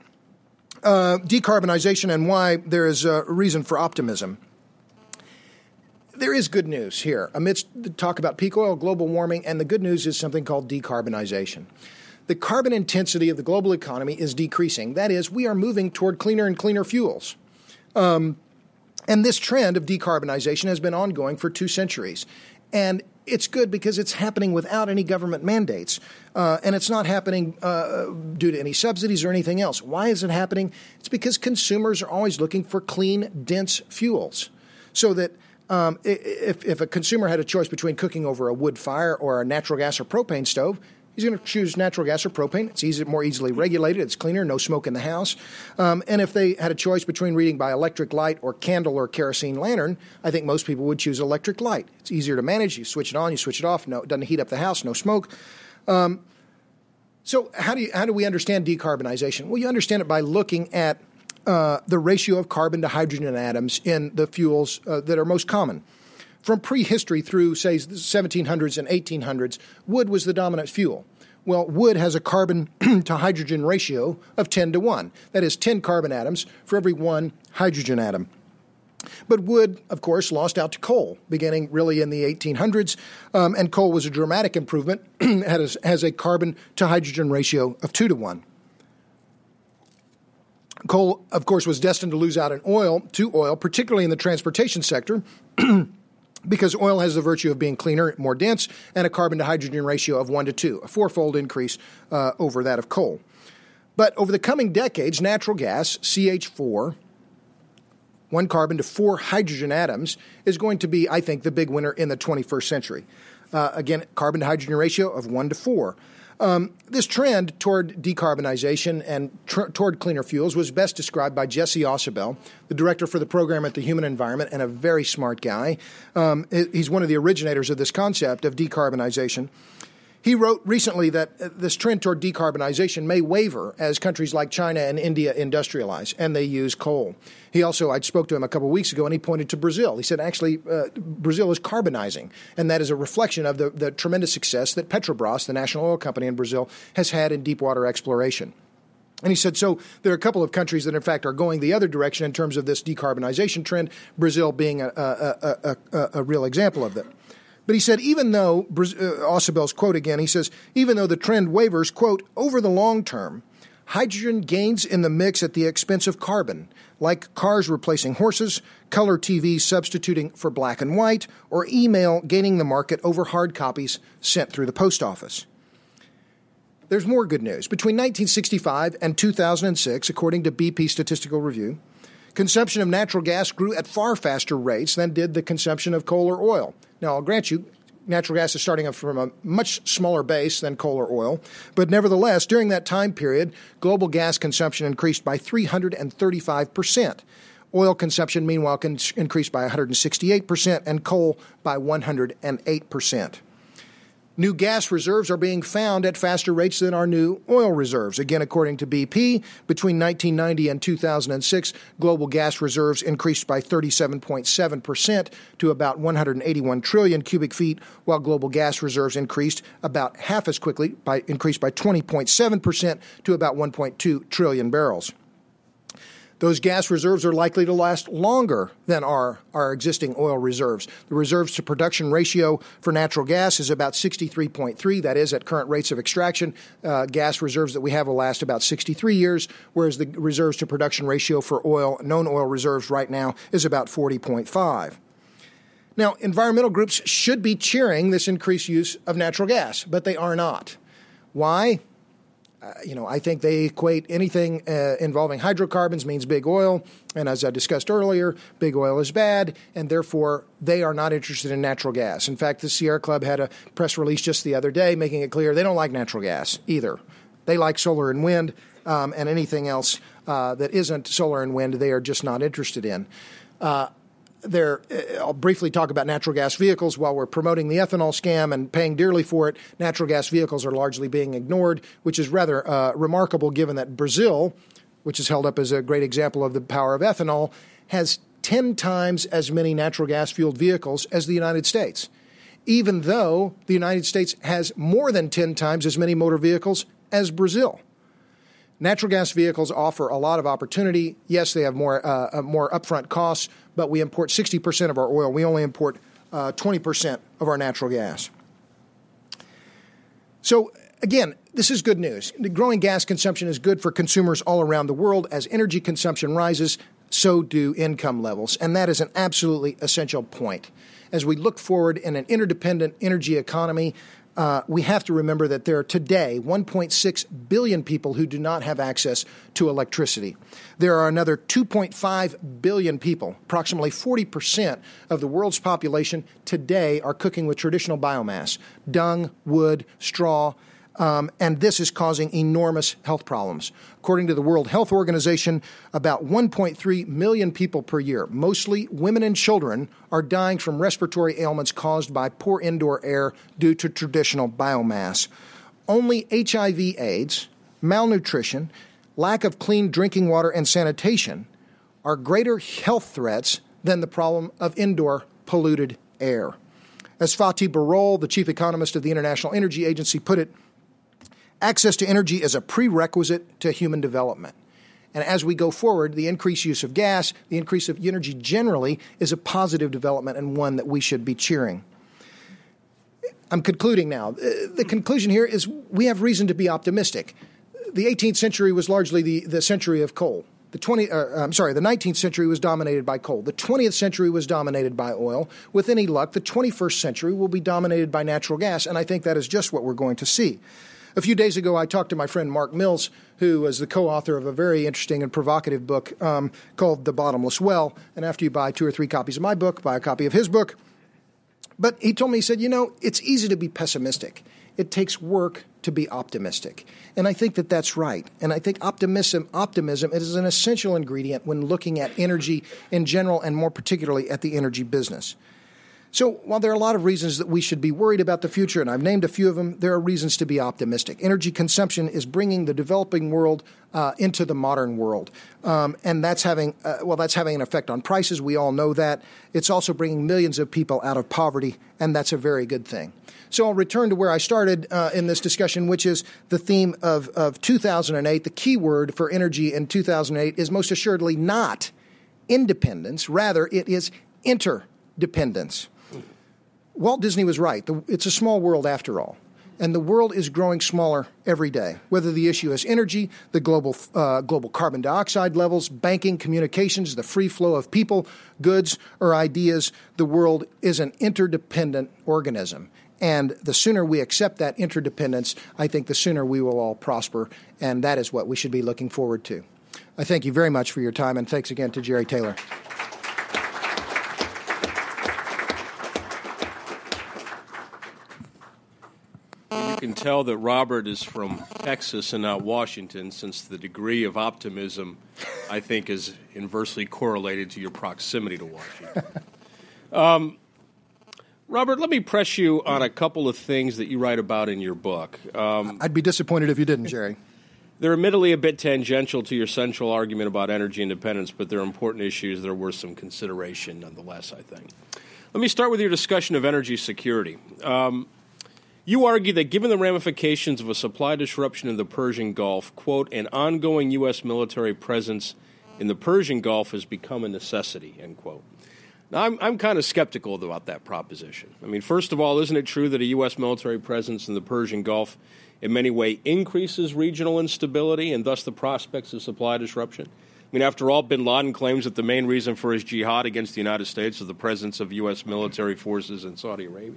Speaker 2: uh, decarbonization and why there is a reason for optimism. There is good news here amidst the talk about peak oil, global warming, and the good news is something called decarbonization. The carbon intensity of the global economy is decreasing. That is, we are moving toward cleaner and cleaner fuels. Um, and this trend of decarbonization has been ongoing for two centuries. And it's good because it's happening without any government mandates. Uh, and it's not happening uh, due to any subsidies or anything else. Why is it happening? It's because consumers are always looking for clean, dense fuels. So that um, if, if a consumer had a choice between cooking over a wood fire or a natural gas or propane stove, He's going to choose natural gas or propane. It's easy, more easily regulated. It's cleaner. No smoke in the house. Um, and if they had a choice between reading by electric light or candle or kerosene lantern, I think most people would choose electric light. It's easier to manage. You switch it on, you switch it off. No, it doesn't heat up the house. No smoke. Um, so how do you, how do we understand decarbonization? Well, you understand it by looking at uh, the ratio of carbon to hydrogen atoms in the fuels uh, that are most common. From prehistory through, say, the 1700s and 1800s, wood was the dominant fuel. Well, wood has a carbon to hydrogen ratio of 10 to 1. That is 10 carbon atoms for every one hydrogen atom. But wood, of course, lost out to coal, beginning really in the 1800s, um, and coal was a dramatic improvement, has, has a carbon to hydrogen ratio of 2 to 1. Coal, of course, was destined to lose out in oil to oil, particularly in the transportation sector. because oil has the virtue of being cleaner, more dense, and a carbon to hydrogen ratio of 1 to 2, a fourfold increase uh, over that of coal. But over the coming decades, natural gas, CH4, one carbon to four hydrogen atoms, is going to be, I think, the big winner in the 21st century. Uh, again, carbon to hydrogen ratio of 1 to 4. Um, this trend toward decarbonization and tr- toward cleaner fuels was best described by Jesse Ausubel, the director for the program at the Human Environment, and a very smart guy. Um, he's one of the originators of this concept of decarbonization. He wrote recently that uh, this trend toward decarbonization may waver as countries like China and India industrialize and they use coal. He also, I spoke to him a couple of weeks ago and he pointed to Brazil. He said, actually, uh, Brazil is carbonizing, and that is a reflection of the, the tremendous success that Petrobras, the national oil company in Brazil, has had in deep water exploration. And he said, so there are a couple of countries that, in fact, are going the other direction in terms of this decarbonization trend, Brazil being a, a, a, a, a real example of that. But he said, even though, uh, quote again, he says, even though the trend wavers, quote, over the long term, hydrogen gains in the mix at the expense of carbon, like cars replacing horses, color TVs substituting for black and white, or email gaining the market over hard copies sent through the post office. There's more good news. Between 1965 and 2006, according to BP Statistical Review, consumption of natural gas grew at far faster rates than did the consumption of coal or oil. Now, I'll grant you, natural gas is starting from a much smaller base than coal or oil, but nevertheless, during that time period, global gas consumption increased by 335 percent. Oil consumption, meanwhile, increased by 168 percent, and coal by 108 percent. New gas reserves are being found at faster rates than our new oil reserves. Again, according to BP, between 1990 and 2006, global gas reserves increased by 37.7% to about 181 trillion cubic feet, while global gas reserves increased about half as quickly, by increased by 20.7% to about 1.2 trillion barrels those gas reserves are likely to last longer than our, our existing oil reserves. The reserves to production ratio for natural gas is about 63.3. That is, at current rates of extraction, uh, gas reserves that we have will last about 63 years, whereas the reserves to production ratio for oil, known oil reserves right now, is about 40.5. Now, environmental groups should be cheering this increased use of natural gas, but they are not. Why? Uh, you know, I think they equate anything uh, involving hydrocarbons means big oil. And as I discussed earlier, big oil is bad, and therefore they are not interested in natural gas. In fact, the Sierra Club had a press release just the other day making it clear they don't like natural gas either. They like solar and wind, um, and anything else uh, that isn't solar and wind, they are just not interested in. Uh, there, uh, I'll briefly talk about natural gas vehicles. While we're promoting the ethanol scam and paying dearly for it, natural gas vehicles are largely being ignored, which is rather uh, remarkable given that Brazil, which is held up as a great example of the power of ethanol, has 10 times as many natural gas fueled vehicles as the United States, even though the United States has more than 10 times as many motor vehicles as Brazil. Natural gas vehicles offer a lot of opportunity. Yes, they have more uh, uh more upfront costs, but we import 60% of our oil. We only import uh, 20% of our natural gas. So again, this is good news. The growing gas consumption is good for consumers all around the world. As energy consumption rises, so do income levels, and that is an absolutely essential point. As we look forward in an interdependent energy economy, uh, we have to remember that there are today 1.6 billion people who do not have access to electricity. There are another 2.5 billion people, approximately 40% of the world's population today, are cooking with traditional biomass dung, wood, straw, um, and this is causing enormous health problems. According to the World Health Organization, about 1.3 million people per year, mostly women and children, are dying from respiratory ailments caused by poor indoor air due to traditional biomass. Only HIV/AIDS, malnutrition, lack of clean drinking water, and sanitation are greater health threats than the problem of indoor polluted air. As Fatih Birol, the chief economist of the International Energy Agency, put it, Access to energy is a prerequisite to human development. And as we go forward, the increased use of gas, the increase of energy generally, is a positive development and one that we should be cheering. I'm concluding now. Uh, the conclusion here is we have reason to be optimistic. The 18th century was largely the, the century of coal. The 20, uh, I'm sorry, the 19th century was dominated by coal. The 20th century was dominated by oil. With any luck, the 21st century will be dominated by natural gas, and I think that is just what we're going to see. A few days ago, I talked to my friend Mark Mills, who is the co author of a very interesting and provocative book um, called The Bottomless Well. And after you buy two or three copies of my book, buy a copy of his book. But he told me, he said, you know, it's easy to be pessimistic. it takes work to be optimistic. And I think that that's right. And I think optimism, optimism is an essential ingredient when looking at energy in general and more particularly at the energy business. So, while there are a lot of reasons that we should be worried about the future, and I've named a few of them, there are reasons to be optimistic. Energy consumption is bringing the developing world uh, into the modern world, um, and that's having uh, well, that's having an effect on prices. We all know that. It's also bringing millions of people out of poverty, and that's a very good thing. So I'll return to where I started uh, in this discussion, which is the theme of, of 2008. The key word for energy in 2008 is most assuredly not independence, rather, it is interdependence. Walt Disney was right. The, it's a small world after all. And the world is growing smaller every day. Whether the issue is energy, the global, uh, global carbon dioxide levels, banking, communications, the free flow of people, goods, or ideas, the world is an interdependent organism. And the sooner we accept that interdependence, I think the sooner we will all prosper. And that is what we should be looking forward to. I thank you very much for your time, and thanks again to Jerry Taylor.
Speaker 1: Can tell that Robert is from Texas and not Washington, since the degree of optimism, I think, is inversely correlated to your proximity to Washington. Um, Robert, let me press you on a couple of things that you write about in your book.
Speaker 2: Um, I'd be disappointed if you didn't, Jerry.
Speaker 1: They're admittedly a bit tangential to your central argument about energy independence, but they're important issues that are worth some consideration nonetheless, I think. Let me start with your discussion of energy security. Um, you argue that given the ramifications of a supply disruption in the Persian Gulf, quote, an ongoing U.S. military presence in the Persian Gulf has become a necessity, end quote. Now, I'm, I'm kind of skeptical about that proposition. I mean, first of all, isn't it true that a U.S. military presence in the Persian Gulf in many ways increases regional instability and thus the prospects of supply disruption? I mean, after all, bin Laden claims that the main reason for his jihad against the United States is the presence of U.S. military forces in Saudi Arabia.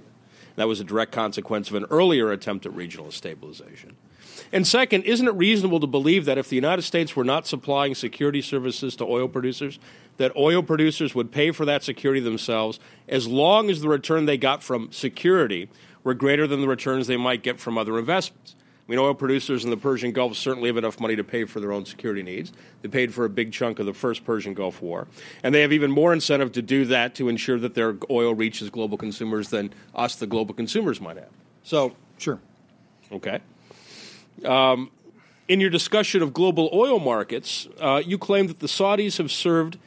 Speaker 1: That was a direct consequence of an earlier attempt at regional stabilization. And second, isn't it reasonable to believe that if the United States were not supplying security services to oil producers, that oil producers would pay for that security themselves as long as the return they got from security were greater than the returns they might get from other investments? I mean, oil producers in the Persian Gulf certainly have enough money to pay for their own security needs. They paid for a big chunk of the first Persian Gulf War. And they have even more incentive to do that to ensure that their oil reaches global consumers than us, the global consumers, might have. So,
Speaker 2: sure.
Speaker 1: Okay. Um, in your discussion of global oil markets, uh, you claim that the Saudis have served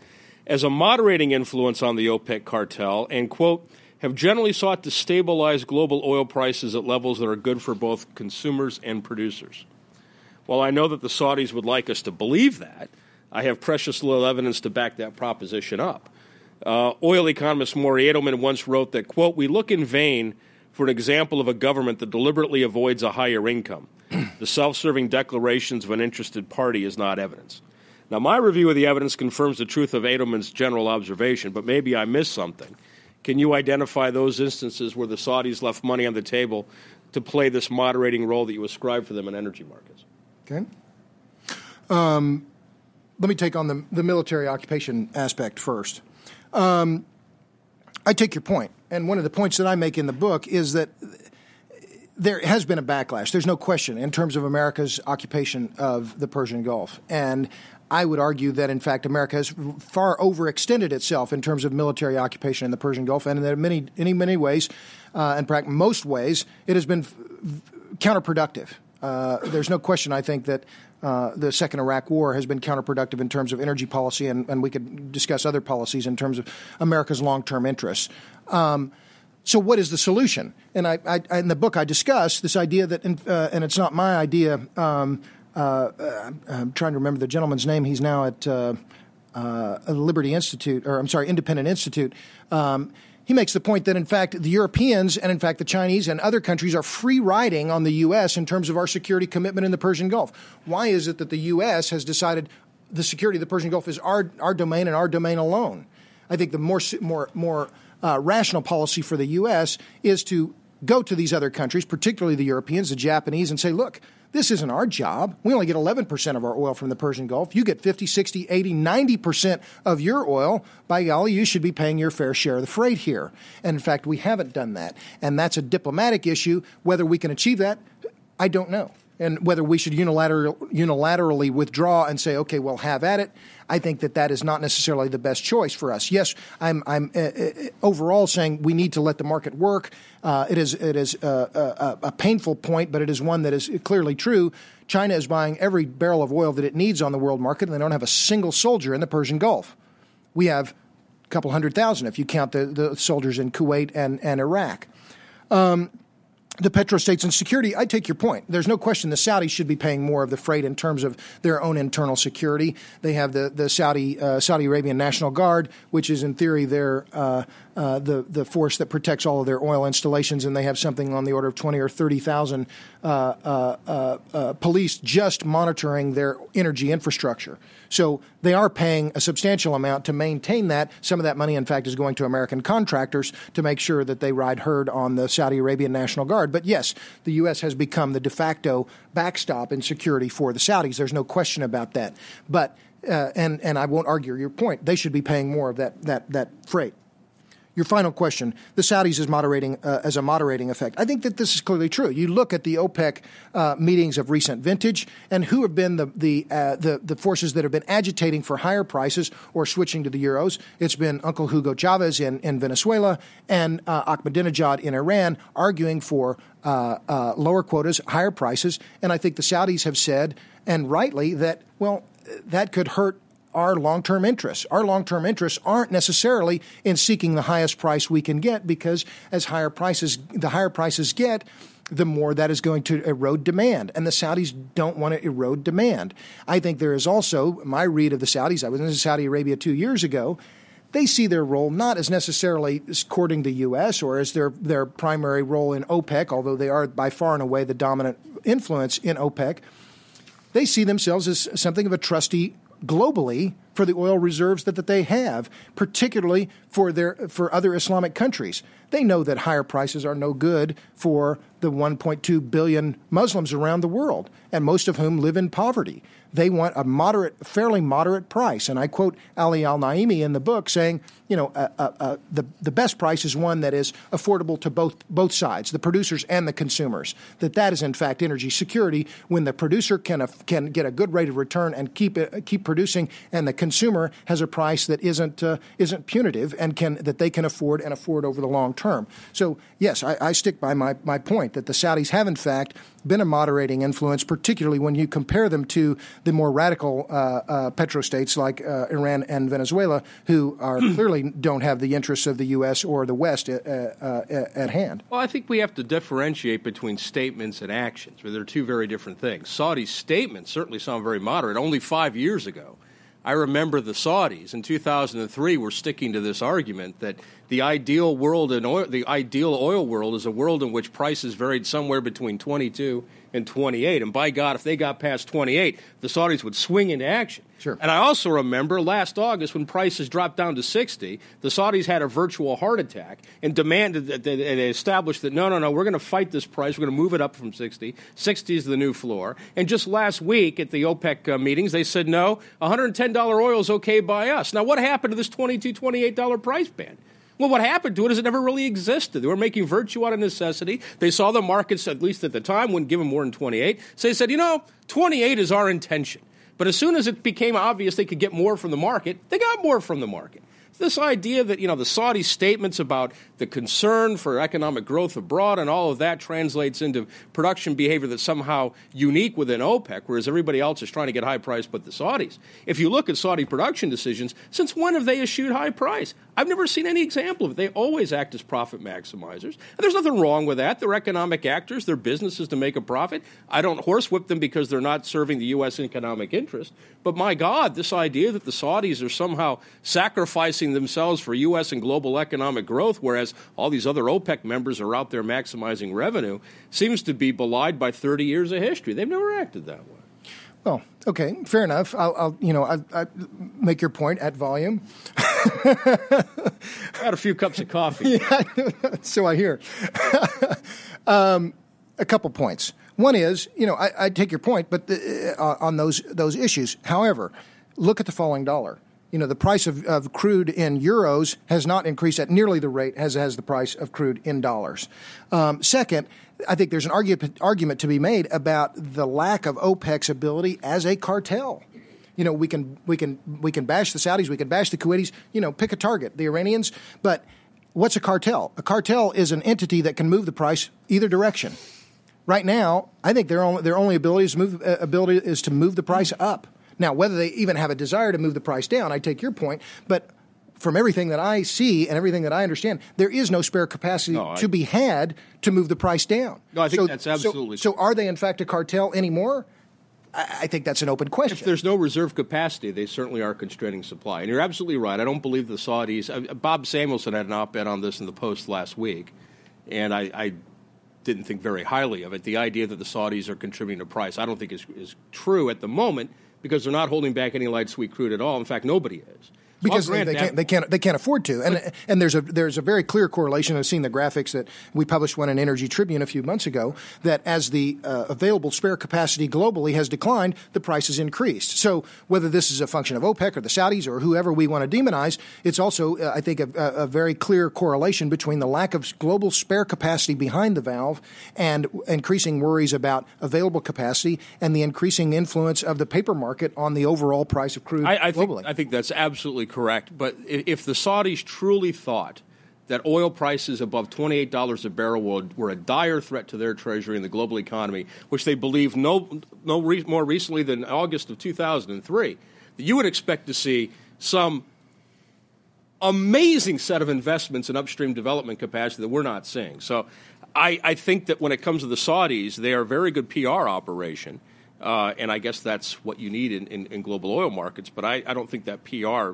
Speaker 1: as a moderating influence on the OPEC cartel and, quote, have generally sought to stabilize global oil prices at levels that are good for both consumers and producers. While I know that the Saudis would like us to believe that, I have precious little evidence to back that proposition up. Uh, oil economist Maury Adelman once wrote that, quote, we look in vain for an example of a government that deliberately avoids a higher income. the self serving declarations of an interested party is not evidence. Now, my review of the evidence confirms the truth of Adelman's general observation, but maybe I missed something. Can you identify those instances where the Saudis left money on the table to play this moderating role that you ascribe for them in energy markets?
Speaker 2: Okay. Um, let me take on the, the military occupation aspect first. Um, I take your point, and one of the points that I make in the book is that there has been a backlash. There's no question in terms of America's occupation of the Persian Gulf, and I would argue that, in fact, America has far overextended itself in terms of military occupation in the Persian Gulf, and in many, in many ways, uh, in fact, most ways, it has been f- counterproductive. Uh, there's no question, I think, that uh, the second Iraq War has been counterproductive in terms of energy policy, and, and we could discuss other policies in terms of America's long term interests. Um, so, what is the solution? And I, I, in the book, I discuss this idea that, in, uh, and it's not my idea. Um, uh, I'm trying to remember the gentleman's name. He's now at uh, uh, Liberty Institute, or I'm sorry, Independent Institute. Um, he makes the point that, in fact, the Europeans and, in fact, the Chinese and other countries are free riding on the U.S. in terms of our security commitment in the Persian Gulf. Why is it that the U.S. has decided the security of the Persian Gulf is our, our domain and our domain alone? I think the more, more, more uh, rational policy for the U.S. is to go to these other countries, particularly the Europeans, the Japanese, and say, look, This isn't our job. We only get 11% of our oil from the Persian Gulf. You get 50, 60, 80, 90% of your oil. By golly, you should be paying your fair share of the freight here. And in fact, we haven't done that. And that's a diplomatic issue. Whether we can achieve that, I don't know and whether we should unilateral, unilaterally withdraw and say, okay, well, have at it. I think that that is not necessarily the best choice for us. Yes, I'm, I'm uh, uh, overall saying we need to let the market work. Uh, it is, it is a, a, a painful point, but it is one that is clearly true. China is buying every barrel of oil that it needs on the world market, and they don't have a single soldier in the Persian Gulf. We have a couple hundred thousand if you count the, the soldiers in Kuwait and, and Iraq. Um, the petrostates and security, I take your point. There's no question the Saudis should be paying more of the freight in terms of their own internal security. They have the the Saudi uh, Saudi Arabian National Guard, which is in theory their uh, uh, the the force that protects all of their oil installations, and they have something on the order of twenty or thirty thousand uh, uh, uh, police just monitoring their energy infrastructure. So they are paying a substantial amount to maintain that. Some of that money, in fact, is going to American contractors to make sure that they ride herd on the Saudi Arabian National Guard. But yes, the U.S. has become the de facto backstop in security for the Saudis. There's no question about that. But uh, and and I won't argue your point. They should be paying more of that that that freight. Your final question: The Saudis is moderating uh, as a moderating effect. I think that this is clearly true. You look at the OPEC uh, meetings of recent vintage, and who have been the the, uh, the, the forces that have been agitating for higher prices or switching to the euros. It's been Uncle Hugo Chavez in, in Venezuela and uh, Ahmadinejad in Iran, arguing for uh, uh, lower quotas, higher prices. And I think the Saudis have said, and rightly, that well, that could hurt our long term interests. Our long term interests aren't necessarily in seeking the highest price we can get because as higher prices, the higher prices get, the more that is going to erode demand. And the Saudis don't want to erode demand. I think there is also, my read of the Saudis, I was in Saudi Arabia two years ago. They see their role not as necessarily courting the U.S. or as their, their primary role in OPEC, although they are by far and away the dominant influence in OPEC. They see themselves as something of a trustee globally for the oil reserves that, that they have, particularly for their for other Islamic countries. They know that higher prices are no good for the 1.2 billion Muslims around the world, and most of whom live in poverty. They want a moderate, fairly moderate price. And I quote Ali Al Naimi in the book saying, you know, uh, uh, uh, the, the best price is one that is affordable to both, both sides, the producers and the consumers. That that is, in fact, energy security when the producer can, can get a good rate of return and keep, keep producing, and the consumer has a price that isn't, uh, isn't punitive and can, that they can afford and afford over the long term. So, yes, I, I stick by my, my point that the Saudis have, in fact, been a moderating influence, particularly when you compare them to the more radical uh, uh, petrostates like uh, Iran and Venezuela, who are clearly don't have the interests of the U.S. or the West uh, uh, at hand.
Speaker 1: Well, I think we have to differentiate between statements and actions. They're two very different things. Saudi's statements certainly sound very moderate. Only five years ago, I remember the Saudis in 2003 were sticking to this argument that the ideal world in oil, the ideal oil world is a world in which prices varied somewhere between 22 and 28. And by God, if they got past 28, the Saudis would swing into action.
Speaker 2: Sure.
Speaker 1: And I also remember last August when prices dropped down to 60, the Saudis had a virtual heart attack and demanded that they established that no, no, no, we're going to fight this price. We're going to move it up from 60. 60 is the new floor. And just last week at the OPEC uh, meetings, they said no, $110 oil is okay by us. Now, what happened to this $22, $28 price band? Well, what happened to it is it never really existed. They were making virtue out of necessity. They saw the markets, at least at the time, wouldn't give them more than 28. So they said, you know, 28 is our intention. But as soon as it became obvious they could get more from the market, they got more from the market. This idea that, you know, the Saudi statements about the concern for economic growth abroad and all of that translates into production behavior that's somehow unique within OPEC, whereas everybody else is trying to get high price but the Saudis. If you look at Saudi production decisions, since when have they issued high price? I've never seen any example of it. They always act as profit maximizers. And there's nothing wrong with that. They're economic actors. Their business is to make a profit. I don't horsewhip them because they're not serving the U.S. economic interest. But my God, this idea that the Saudis are somehow sacrificing themselves for U.S. and global economic growth, whereas all these other OPEC members are out there maximizing revenue, seems to be belied by 30 years of history. They've never acted that way.
Speaker 2: Well, okay, fair enough. I'll, I'll you know, I, I make your point at volume.
Speaker 1: Had a few cups of coffee.
Speaker 2: yeah, so I hear. um, a couple points. One is, you know, I, I take your point, but the, uh, on those those issues. However, look at the falling dollar. You know, the price of, of crude in euros has not increased at nearly the rate as has the price of crude in dollars. Um, second, I think there's an argument argument to be made about the lack of OPEC's ability as a cartel you know, we can we can we can bash the Saudis, we can bash the Kuwaitis, you know, pick a target, the Iranians, but what's a cartel? A cartel is an entity that can move the price either direction. Right now, I think their only, their only ability is move uh, ability is to move the price up. Now, whether they even have a desire to move the price down, I take your point, but from everything that I see and everything that I understand, there is no spare capacity no, I, to be had to move the price down.
Speaker 1: No, I think so, that's absolutely.
Speaker 2: So, so, are they in fact a cartel anymore? I think that's an open question.
Speaker 1: If there's no reserve capacity, they certainly are constraining supply. And you're absolutely right. I don't believe the Saudis. Uh, Bob Samuelson had an op-ed on this in the Post last week, and I, I didn't think very highly of it. The idea that the Saudis are contributing to price, I don't think is, is true at the moment because they're not holding back any light sweet crude at all. In fact, nobody is
Speaker 2: because they, they, can't, they, can't, they can't afford to. And and there's a there's a very clear correlation. I've seen the graphics that we published one in Energy Tribune a few months ago that as the uh, available spare capacity globally has declined, the price has increased. So whether this is a function of OPEC or the Saudis or whoever we want to demonize, it's also uh, I think a, a, very clear correlation between the lack of global spare capacity behind the valve and increasing worries about available capacity and the increasing influence of the paper market on the overall price of crude
Speaker 1: I, I
Speaker 2: globally.
Speaker 1: Think, I think that's absolutely correct. But if the Saudis truly thought that oil prices above $28 a barrel were a dire threat to their treasury and the global economy, which they believe no, no re- more recently than August of 2003, you would expect to see some amazing set of investments in upstream development capacity that we're not seeing. So I, I think that when it comes to the Saudis, they are a very good PR operation. Uh, and I guess that's what you need in, in, in global oil markets. But I, I, don't think that PR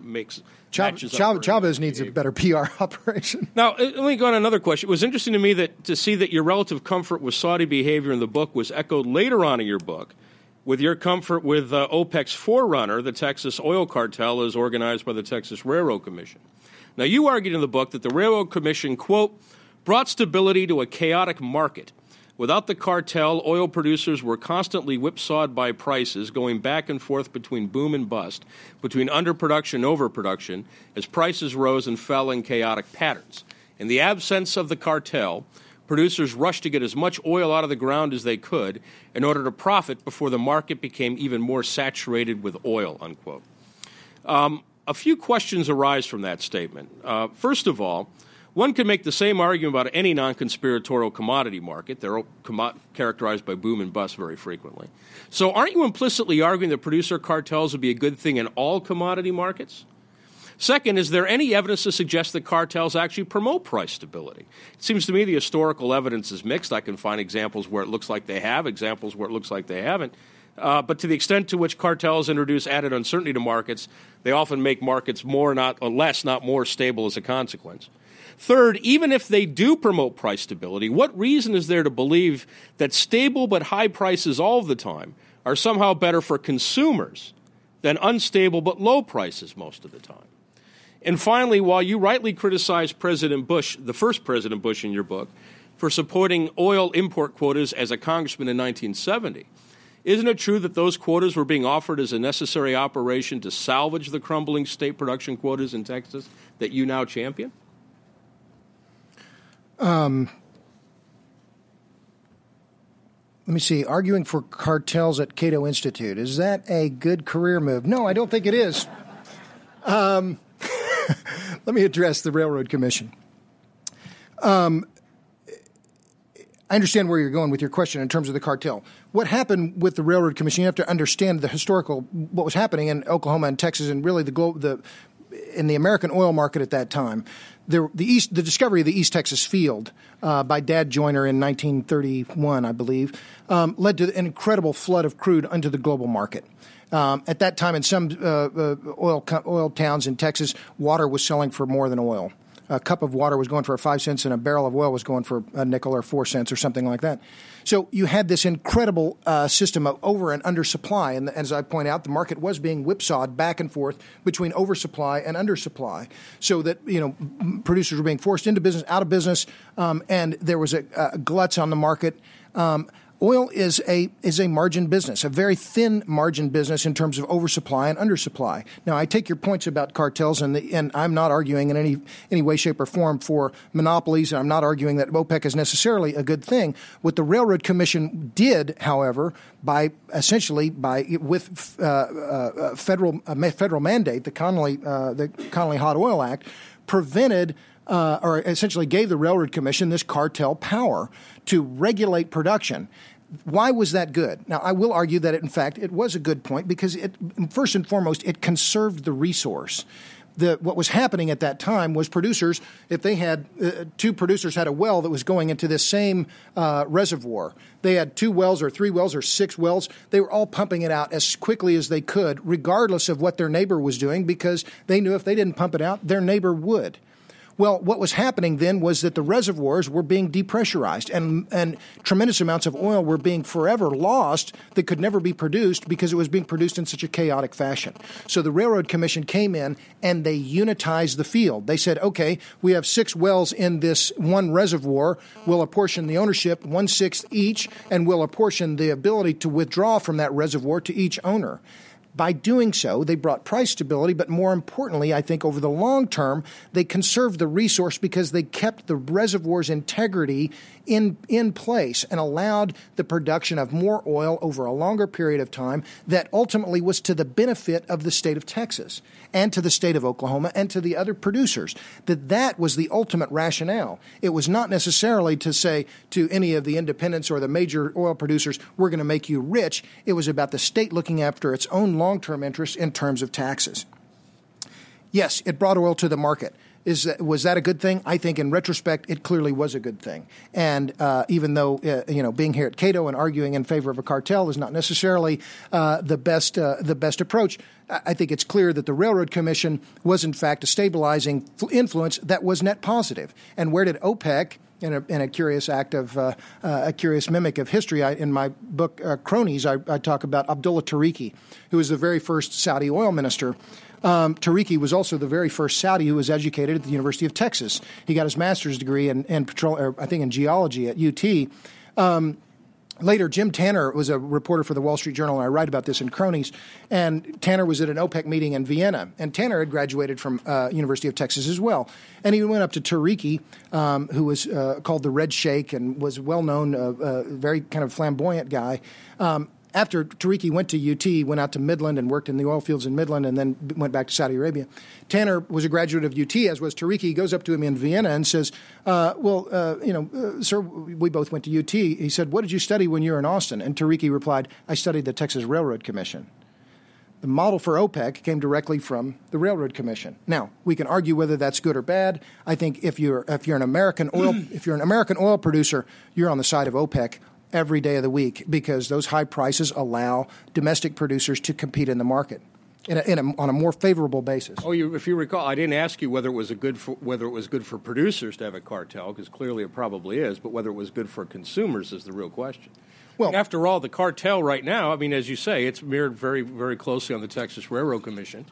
Speaker 1: makes
Speaker 2: Chav- Chav- Chavez needs a better PR operation.
Speaker 1: Now, uh, let me go on another question. It was interesting to me that to see that your relative comfort with Saudi behavior in the book was echoed later on in your book with your comfort with uh, OPEC's forerunner, the Texas oil cartel, as organized by the Texas Railroad Commission. Now, you argued in the book that the Railroad Commission, quote, brought stability to a chaotic market – Without the cartel, oil producers were constantly whipsawed by prices, going back and forth between boom and bust, between underproduction and overproduction, as prices rose and fell in chaotic patterns. In the absence of the cartel, producers rushed to get as much oil out of the ground as they could in order to profit before the market became even more saturated with oil. Unquote. Um, a few questions arise from that statement. Uh, first of all, one can make the same argument about any non conspiratorial commodity market. They're characterized by boom and bust very frequently. So, aren't you implicitly arguing that producer cartels would be a good thing in all commodity markets? Second, is there any evidence to suggest that cartels actually promote price stability? It seems to me the historical evidence is mixed. I can find examples where it looks like they have, examples where it looks like they haven't. Uh, but to the extent to which cartels introduce added uncertainty to markets, they often make markets more, not less, not more stable as a consequence. Third, even if they do promote price stability, what reason is there to believe that stable but high prices all the time are somehow better for consumers than unstable but low prices most of the time? And finally, while you rightly criticize President Bush, the first President Bush in your book, for supporting oil import quotas as a congressman in 1970, isn't it true that those quotas were being offered as a necessary operation to salvage the crumbling state production quotas in Texas that you now champion? Um,
Speaker 2: let me see. Arguing for cartels at Cato Institute is that a good career move? No, I don't think it is. Um, let me address the Railroad Commission. Um, I understand where you're going with your question in terms of the cartel. What happened with the Railroad Commission? You have to understand the historical what was happening in Oklahoma and Texas, and really the the in the American oil market at that time the, the, East, the discovery of the East Texas field uh, by Dad Joiner in 1931, I believe, um, led to an incredible flood of crude into the global market. Um, at that time, in some uh, uh, oil oil towns in Texas, water was selling for more than oil. A cup of water was going for five cents, and a barrel of oil was going for a nickel or four cents, or something like that. So you had this incredible uh, system of over and under supply. And as I point out, the market was being whipsawed back and forth between oversupply and undersupply. So that, you know, producers were being forced into business, out of business, um, and there was a, a gluts on the market. Um, oil is a is a margin business, a very thin margin business in terms of oversupply and undersupply. Now, I take your points about cartels, and the, and I'm not arguing in any any way, shape, or form for monopolies, and I'm not arguing that OPEC is necessarily a good thing. What the Railroad Commission did, however, by essentially by with uh, uh, federal uh, federal mandate, the Connally uh, the Connally Hot Oil Act prevented uh, or essentially gave the Railroad Commission this cartel power to regulate production. Why was that good? Now, I will argue that, it, in fact, it was a good point because, it, first and foremost, it conserved the resource. The, what was happening at that time was producers, if they had uh, two producers had a well that was going into this same uh, reservoir, they had two wells or three wells or six wells, they were all pumping it out as quickly as they could, regardless of what their neighbor was doing, because they knew if they didn't pump it out, their neighbor would. Well, what was happening then was that the reservoirs were being depressurized and, and tremendous amounts of oil were being forever lost that could never be produced because it was being produced in such a chaotic fashion. So the Railroad Commission came in and they unitized the field. They said, okay, we have six wells in this one reservoir. We'll apportion the ownership one sixth each and we'll apportion the ability to withdraw from that reservoir to each owner. By doing so, they brought price stability, but more importantly, I think over the long term, they conserved the resource because they kept the reservoir's integrity in, in place and allowed the production of more oil over a longer period of time that ultimately was to the benefit of the state of Texas and to the state of Oklahoma and to the other producers. That that was the ultimate rationale. It was not necessarily to say to any of the independents or the major oil producers, we're going to make you rich. It was about the state looking after its own long term interests in terms of taxes. Yes, it brought oil to the market. Is that, was that a good thing? I think in retrospect, it clearly was a good thing. And uh, even though uh, you know being here at Cato and arguing in favor of a cartel is not necessarily uh, the best uh, the best approach, I think it's clear that the Railroad Commission was in fact a stabilizing influence that was net positive. And where did OPEC? In a, in a, curious act of uh, uh, a curious mimic of history. I, in my book uh, Cronies, I, I, talk about Abdullah Tariki, who was the very first Saudi oil minister, um, Tariki was also the very first Saudi who was educated at the University of Texas. He got his master's degree in, in I think in geology at UT. Um, Later, Jim Tanner was a reporter for the Wall Street Journal, and I write about this in Cronies. And Tanner was at an OPEC meeting in Vienna, and Tanner had graduated from uh, University of Texas as well. And he went up to Tariki, um, who was uh, called the Red Sheikh and was well known, uh, uh very kind of flamboyant guy. Um, after Tariki went to UT, went out to Midland and worked in the oil fields in Midland, and then went back to Saudi Arabia. Tanner was a graduate of UT, as was Tariki. He goes up to him in Vienna and says, uh, "Well, uh, you know, uh, sir, we both went to UT." He said, "What did you study when you were in Austin?" And Tariki replied, "I studied the Texas Railroad Commission." The model for OPEC came directly from the Railroad Commission. Now we can argue whether that's good or bad. I think if you're if you're an American oil if you're an American oil producer, you're on the side of OPEC every day of the week because those high prices allow domestic producers to compete in the market. In a, in a, on a more favorable basis.
Speaker 1: Oh, you, if you recall, I didn't ask you whether it was a good for, whether it was good for producers to have a cartel, because clearly it probably is. But whether it was good for consumers is the real question. Well, after all, the cartel right now, I mean, as you say, it's mirrored very, very closely on the Texas Railroad Commission.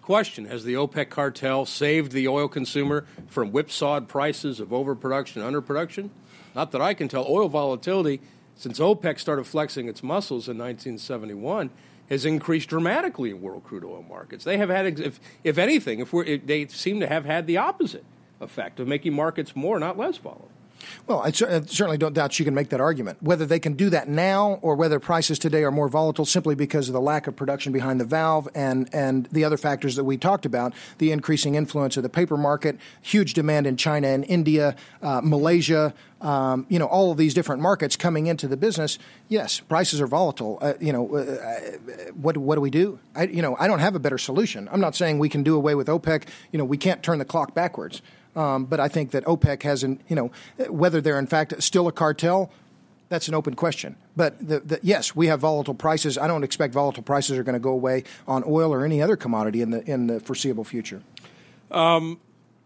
Speaker 1: Question: Has the OPEC cartel saved the oil consumer from whipsawed prices of overproduction and underproduction? Not that I can tell. Oil volatility since OPEC started flexing its muscles in 1971, has increased dramatically in world crude oil markets. They have had, if, if anything, if, if they seem to have had the opposite effect of making markets more, not less volatile.
Speaker 2: Well, I certainly don't doubt you can make that argument. Whether they can do that now or whether prices today are more volatile simply because of the lack of production behind the valve and, and the other factors that we talked about, the increasing influence of the paper market, huge demand in China and India, uh, Malaysia, um, you know, all of these different markets coming into the business, yes, prices are volatile. Uh, you know, uh, uh what what do we do? I, you know, I don't have a better solution. I'm not saying we can do away with OPEC. You know, we can't turn the clock backwards. Um, but I think that OPEC hasn't, you know, whether they're in fact still a cartel, that's an open question. But the, the, yes, we have volatile prices. I don't expect volatile prices are going to go away on oil or any other commodity in the in the foreseeable future. Um,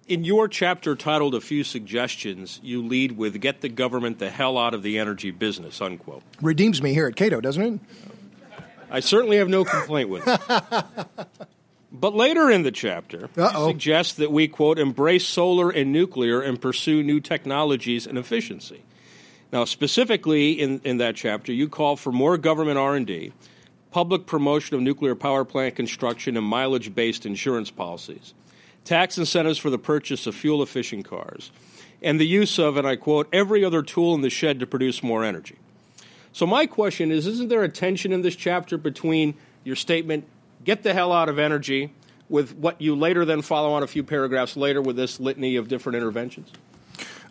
Speaker 1: in your chapter titled "A Few Suggestions," you lead with "Get the government the hell out of the energy business." Unquote.
Speaker 2: Redeems me here at Cato, doesn't it?
Speaker 1: I certainly have no complaint with it. But later in the chapter, suggests that we, quote, embrace solar and nuclear and pursue new technologies and efficiency. Now, specifically in, in that chapter, you call for more government R&D, public promotion of nuclear power plant construction, and mileage-based insurance policies, tax incentives for the purchase of fuel-efficient cars, and the use of, and I quote, every other tool in the shed to produce more energy. So my question is, isn't there a tension in this chapter between your statement, get the hell out of energy, with what you later then follow on a few paragraphs later with this litany of different interventions?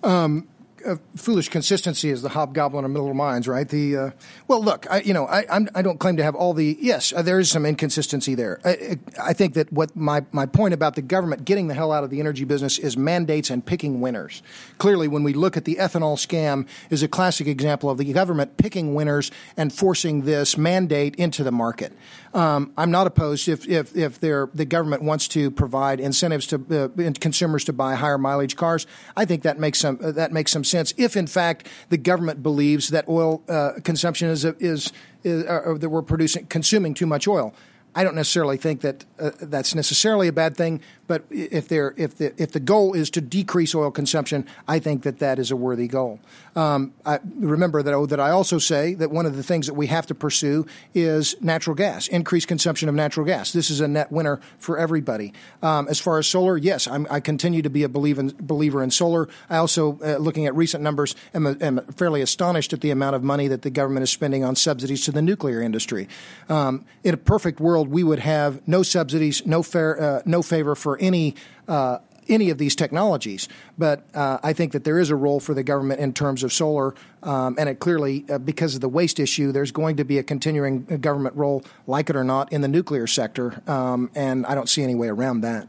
Speaker 2: Um, uh, foolish consistency is the hobgoblin of middle minds, right? The uh, well, look, I, you know, I I'm, I do not claim to have all the. Yes, uh, there is some inconsistency there. I, I, think that what my my point about the government getting the hell out of the energy business is mandates and picking winners. Clearly, when we look at the ethanol scam, is a classic example of the government picking winners and forcing this mandate into the market. Um, I'm not opposed if if if the government wants to provide incentives to uh, consumers to buy higher mileage cars. I think that makes some uh, that makes some sense. If in fact the government believes that oil uh, consumption is is, is uh, that we're producing consuming too much oil. I don't necessarily think that uh, that's necessarily a bad thing, but if, if, the, if the goal is to decrease oil consumption, I think that that is a worthy goal. Um, I, remember that, oh, that I also say that one of the things that we have to pursue is natural gas, increased consumption of natural gas. This is a net winner for everybody. Um, as far as solar, yes, I'm, i continue to be a believer in, believer in solar. I also, uh, looking at recent numbers, am, am, fairly astonished at the amount of money that the government is spending on subsidies to the nuclear industry. Um, in a perfect world, we would have no subsidies, no fair, uh, no favor for any uh, any of these technologies. But uh, I think that there is a role for the government in terms of solar, um, and it clearly, uh, because of the waste issue, there's going to be a continuing government role, like it or not, in the nuclear sector, um, and I don't see any way around that.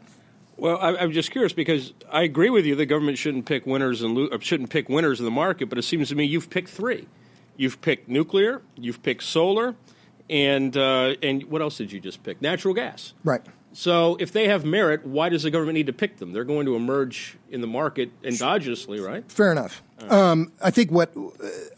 Speaker 1: Well, I'm just curious because I agree with you. The government shouldn't pick winners and lo- shouldn't pick winners in the market, but it seems to me you've picked three. You've picked nuclear, you've picked solar, and uh, and what else did you just pick? Natural gas.
Speaker 2: Right.
Speaker 1: So if they have merit, why does the government need to pick them? They're going to emerge in the market endogenously, right?
Speaker 2: Fair enough. Right. Um, I think what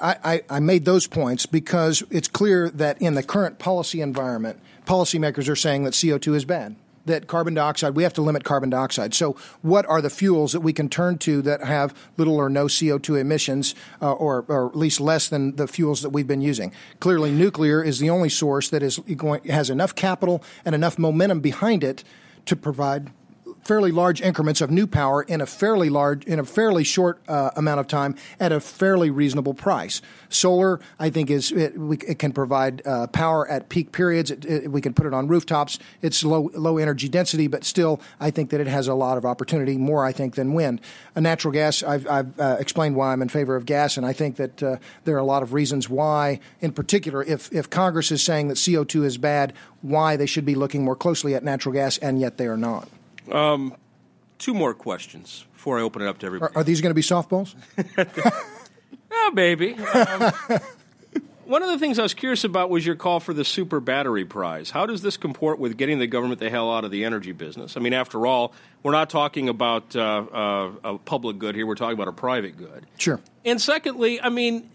Speaker 2: I, I, I made those points because it's clear that in the current policy environment, policymakers are saying that CO2 is bad that carbon dioxide, we have to limit carbon dioxide. So, what are the fuels that we can turn to that have little or no CO2 emissions, uh, or, or, at least less than the fuels that we've been using? Clearly, nuclear is the only source that is going, has enough capital and enough momentum behind it to provide fairly large increments of new power in a fairly large in a fairly short uh, amount of time at a fairly reasonable price. Solar, I think, is it, we, it can provide uh, power at peak periods. It, it, we can put it on rooftops. It's low low energy density, but still, I think that it has a lot of opportunity. More, I think, than wind. A natural gas, I've, I've uh, explained why I'm in favor of gas, and I think that uh, there are a lot of reasons why. In particular, if if Congress is saying that CO2 is bad, why they should be looking more closely at natural gas, and yet they are not.
Speaker 1: Um, two more questions before I open it up to everybody.
Speaker 2: Are, are these going to be softballs?
Speaker 1: oh, baby. Um, one of the things I was curious about was your call for the Super Battery Prize. How does this comport with getting the government the hell out of the energy business? I mean, after all, we're not talking about uh, uh, a public good here, we're talking about a private good.
Speaker 2: Sure.
Speaker 1: And secondly, I mean,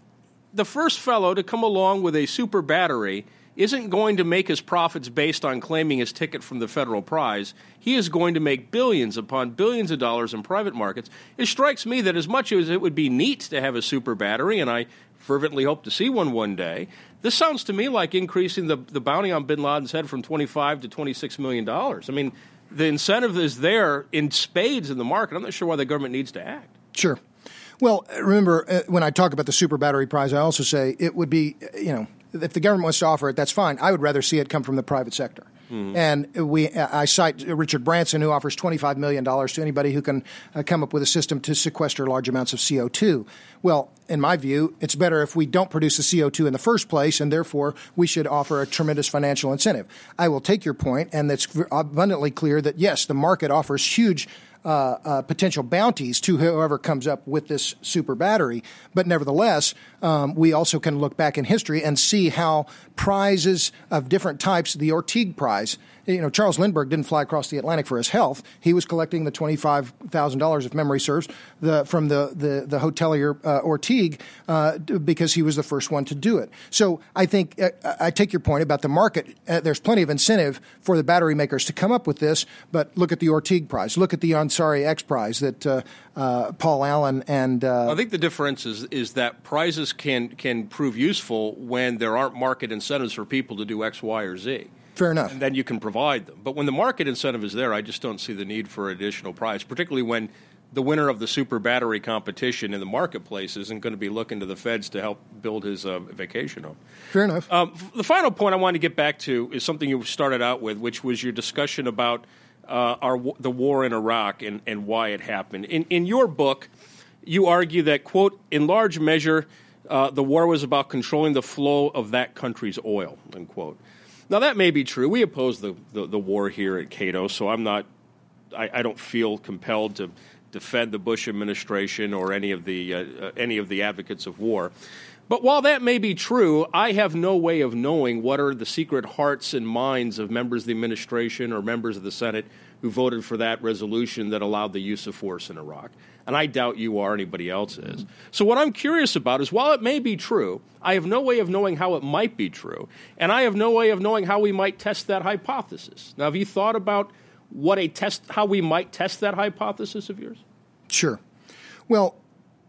Speaker 1: the first fellow to come along with a super battery isn't going to make his profits based on claiming his ticket from the federal prize. He is going to make billions upon billions of dollars in private markets. It strikes me that as much as it would be neat to have a super battery, and I fervently hope to see one one day, this sounds to me like increasing the, the bounty on bin Laden's head from 25 to 26 million dollars. I mean, the incentive is there in spades in the market. I'm not sure why the government needs to act.
Speaker 2: Sure. Well, remember uh, when I talk about the super battery prize, I also say it would be, you know, if the government wants to offer it, that's fine. I would rather see it come from the private sector. Mm-hmm. And we, I cite Richard Branson, who offers $25 million to anybody who can uh, come up with a system to sequester large amounts of CO2. Well, in my view, it's better if we don't produce the CO2 in the first place, and therefore we should offer a tremendous financial incentive. I will take your point, and it's abundantly clear that yes, the market offers huge uh, uh, potential bounties to whoever comes up with this super battery. But nevertheless, um, we also can look back in history and see how prizes of different types, the Orteig Prize, you know, Charles Lindbergh didn't fly across the Atlantic for his health. He was collecting the twenty-five thousand dollars, if memory serves, the, from the the, the hotelier uh, Orteig uh, because he was the first one to do it. So I think uh, I take your point about the market. Uh, there's plenty of incentive for the battery makers to come up with this, but look at the Orteig Prize. Look at the Ansari X Prize that uh, uh, Paul Allen and
Speaker 1: I think the difference is is that prizes can can prove useful when there aren't market incentives for people to do X, Y, or Z.
Speaker 2: Fair enough.
Speaker 1: And then you can provide them. But when the market incentive is there, I just don't see the need for additional price, particularly when the winner of the super battery competition in the marketplace isn't going to be looking to the feds to help build his uh, vacation home.
Speaker 2: Fair enough.
Speaker 1: Um, the final point I wanted to get back to is something you started out with, which was your discussion about uh, our the war in Iraq and, and why it happened. In in your book, you argue that quote in large measure uh, the war was about controlling the flow of that country's oil unquote. Now that may be true. We oppose the, the, the war here at Cato, so I'm not. I, I, don't feel compelled to defend the Bush administration or any of the uh, uh, any of the advocates of war. But while that may be true, I have no way of knowing what are the secret hearts and minds of members of the administration or members of the Senate who voted for that resolution that allowed the use of force in Iraq. And I doubt you or anybody else is. So, what I'm curious about is while it may be true, I have no way of knowing how it might be true. And I have no way of knowing how we might test that hypothesis. Now, have you thought about what a test, how we might test that hypothesis of yours?
Speaker 2: Sure. Well,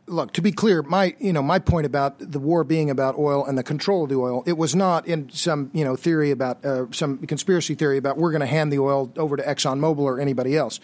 Speaker 2: look to be clear my you know my point about the war being about oil and the control of the oil it was not in some you know theory about uh, some conspiracy theory about we're going to hand the oil over to ExxonMobil or anybody else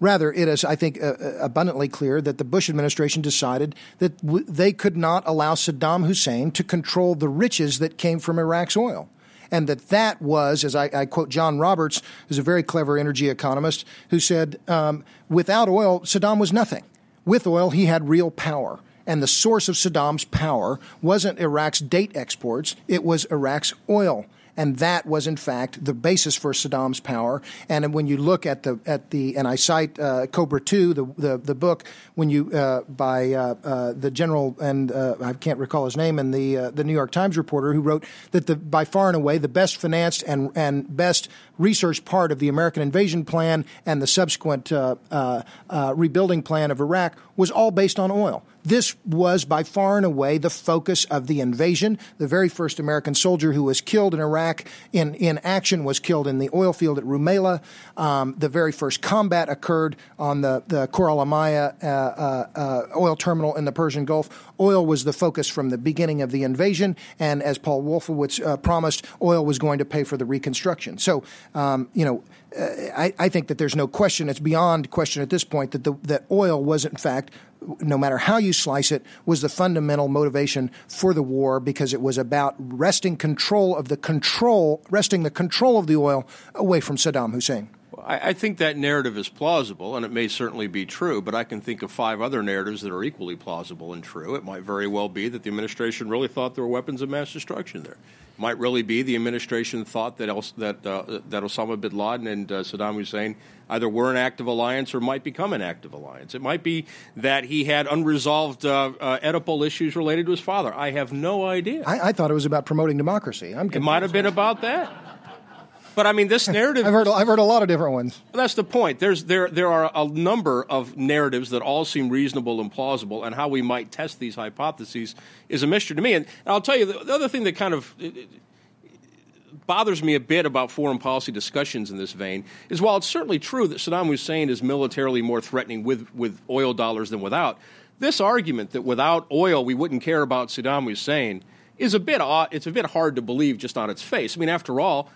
Speaker 2: rather it is i think uh, uh, abundantly clear that the bush administration decided that w- they could not allow saddam hussein to control the riches that came from iraq's oil and that that was, as I, I, quote John Roberts, who's a very clever energy economist, who said, um, without oil, Saddam was nothing. With oil, he had real power. And the source of Saddam's power wasn't Iraq's date exports, it was Iraq's oil and that was in fact the basis for Saddam's power. And when you look at the at the and I cite uh, Cobra Two, the, the, the book when you uh, by uh, uh the general and uh, I can't recall his name and the uh, the New York Times reporter who wrote that the by far and away the best financed and and best researched part of the American invasion plan and the subsequent rebuilding plan of Iraq was all based on oil. This was by far and away the focus of the invasion. The very first American soldier who was killed in Iraq in, in action was killed in the oil field at Rumaila. Um, the very first combat occurred on the, the Khor al Amaya uh, uh, uh, oil terminal in the Persian Gulf. Oil was the focus from the beginning of the invasion, and as Paul Wolfowitz uh, promised, oil was going to pay for the reconstruction. So, um, you know, uh, I, I, think that there's no question, it's beyond question at this point, that, the, that oil was, in fact, no matter how you slice it, was the fundamental motivation for the war because it was about wresting control of the control, wresting the control of the oil away from Saddam Hussein.
Speaker 1: I, think that narrative is plausible, and it may certainly be true, but I can think of five other narratives that are equally plausible and true. It might very well be that the administration really thought there were weapons of mass destruction there. It might really be the administration thought that, El- that, uh, that Osama bin Laden and uh, Saddam Hussein either were an active alliance or might become an active alliance. It might be that he had unresolved uh, uh Oedipal issues related to his father. I have no idea.
Speaker 2: I, I thought it was about promoting democracy.
Speaker 1: it might have been about that. But I mean, this narrative.
Speaker 2: I've heard. I've heard a lot of different ones.
Speaker 1: That's the point. There's there there are a number of narratives that all seem reasonable and plausible, and how we might test these hypotheses is a mystery to me. And, I'll tell you the, the, other thing that kind of bothers me a bit about foreign policy discussions in this vein is while it's certainly true that Saddam Hussein is militarily more threatening with with oil dollars than without, this argument that without oil we wouldn't care about Saddam Hussein is a bit. It's a bit hard to believe just on its face. I mean, after all,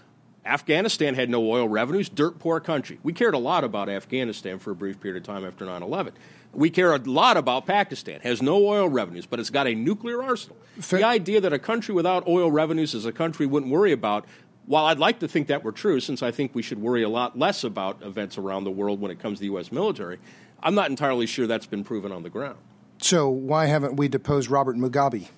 Speaker 1: Afghanistan had no oil revenues, dirt poor country. We cared a lot about Afghanistan for a brief period of time after 9 11. We care a lot about Pakistan, has no oil revenues, but it's got a nuclear arsenal. Fair. The idea that a country without oil revenues is a country we wouldn't worry about, while I'd like to think that were true, since I think we should worry a lot less about events around the world when it comes to the U.S. military, I'm not entirely sure that's been proven on the ground.
Speaker 2: So, why haven't we deposed Robert Mugabe?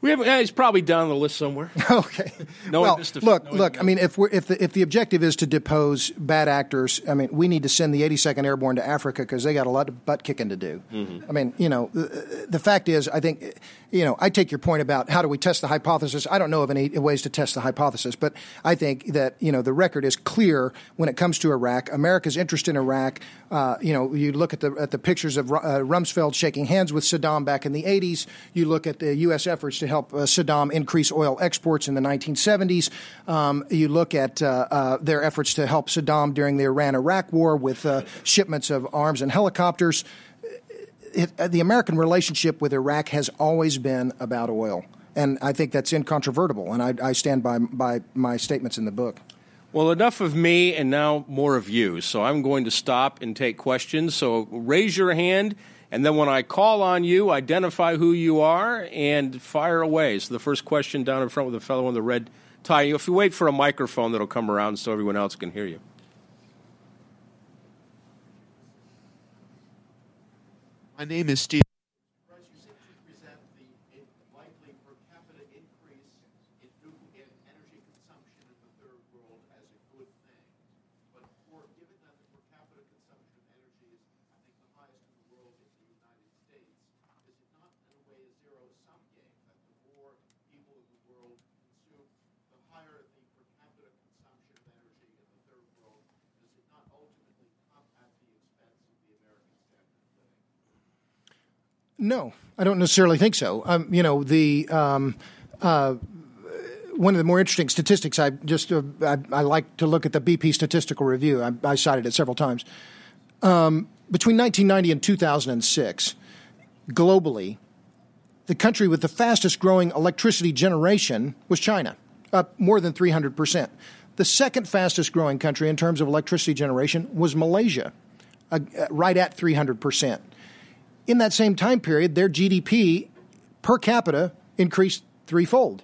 Speaker 1: We have, yeah, he's probably down the list somewhere.
Speaker 2: okay. No well, look, look. I mean, if we're, if the if the objective is to depose bad actors, I mean, we need to send the 82nd Airborne to Africa because they got a lot of butt kicking to do. Mm-hmm. I mean, you know, the, the, fact is, I think, you know, I take your point about how do we test the hypothesis. I don't know of any ways to test the hypothesis, but I think that you know the record is clear when it comes to Iraq. America's interest in Iraq. Uh, you know, you look at the at the pictures of uh, Rumsfeld shaking hands with Saddam back in the 80s. You look at the U.S. efforts to help uh, Saddam increase oil exports in the 1970s. Um, you look at uh, uh, their efforts to help Saddam during the Iran Iraq war with uh, shipments of arms and helicopters. It, uh, the American relationship with Iraq has always been about oil. And I think that's incontrovertible, and I, I stand by, by my statements in the book.
Speaker 1: Well, enough of me and now more of you. So I'm going to stop and take questions. So raise your hand, and then when I call on you, identify who you are and fire away. So the first question down in front with the fellow in the red tie. If you wait for a microphone that'll come around so everyone else can hear you.
Speaker 3: My name is Steve.
Speaker 2: No, I don't necessarily think so. Um, you know, the um, uh, one of the more interesting statistics I just uh, I, I, like to look at the BP Statistical Review. I, I cited it several times. Um, between 1990 and 2006, globally, the country with the fastest growing electricity generation was China, up more than 300 percent. The second fastest growing country in terms of electricity generation was Malaysia, uh, right at 300 percent in that same time period, their GDP per capita increased threefold.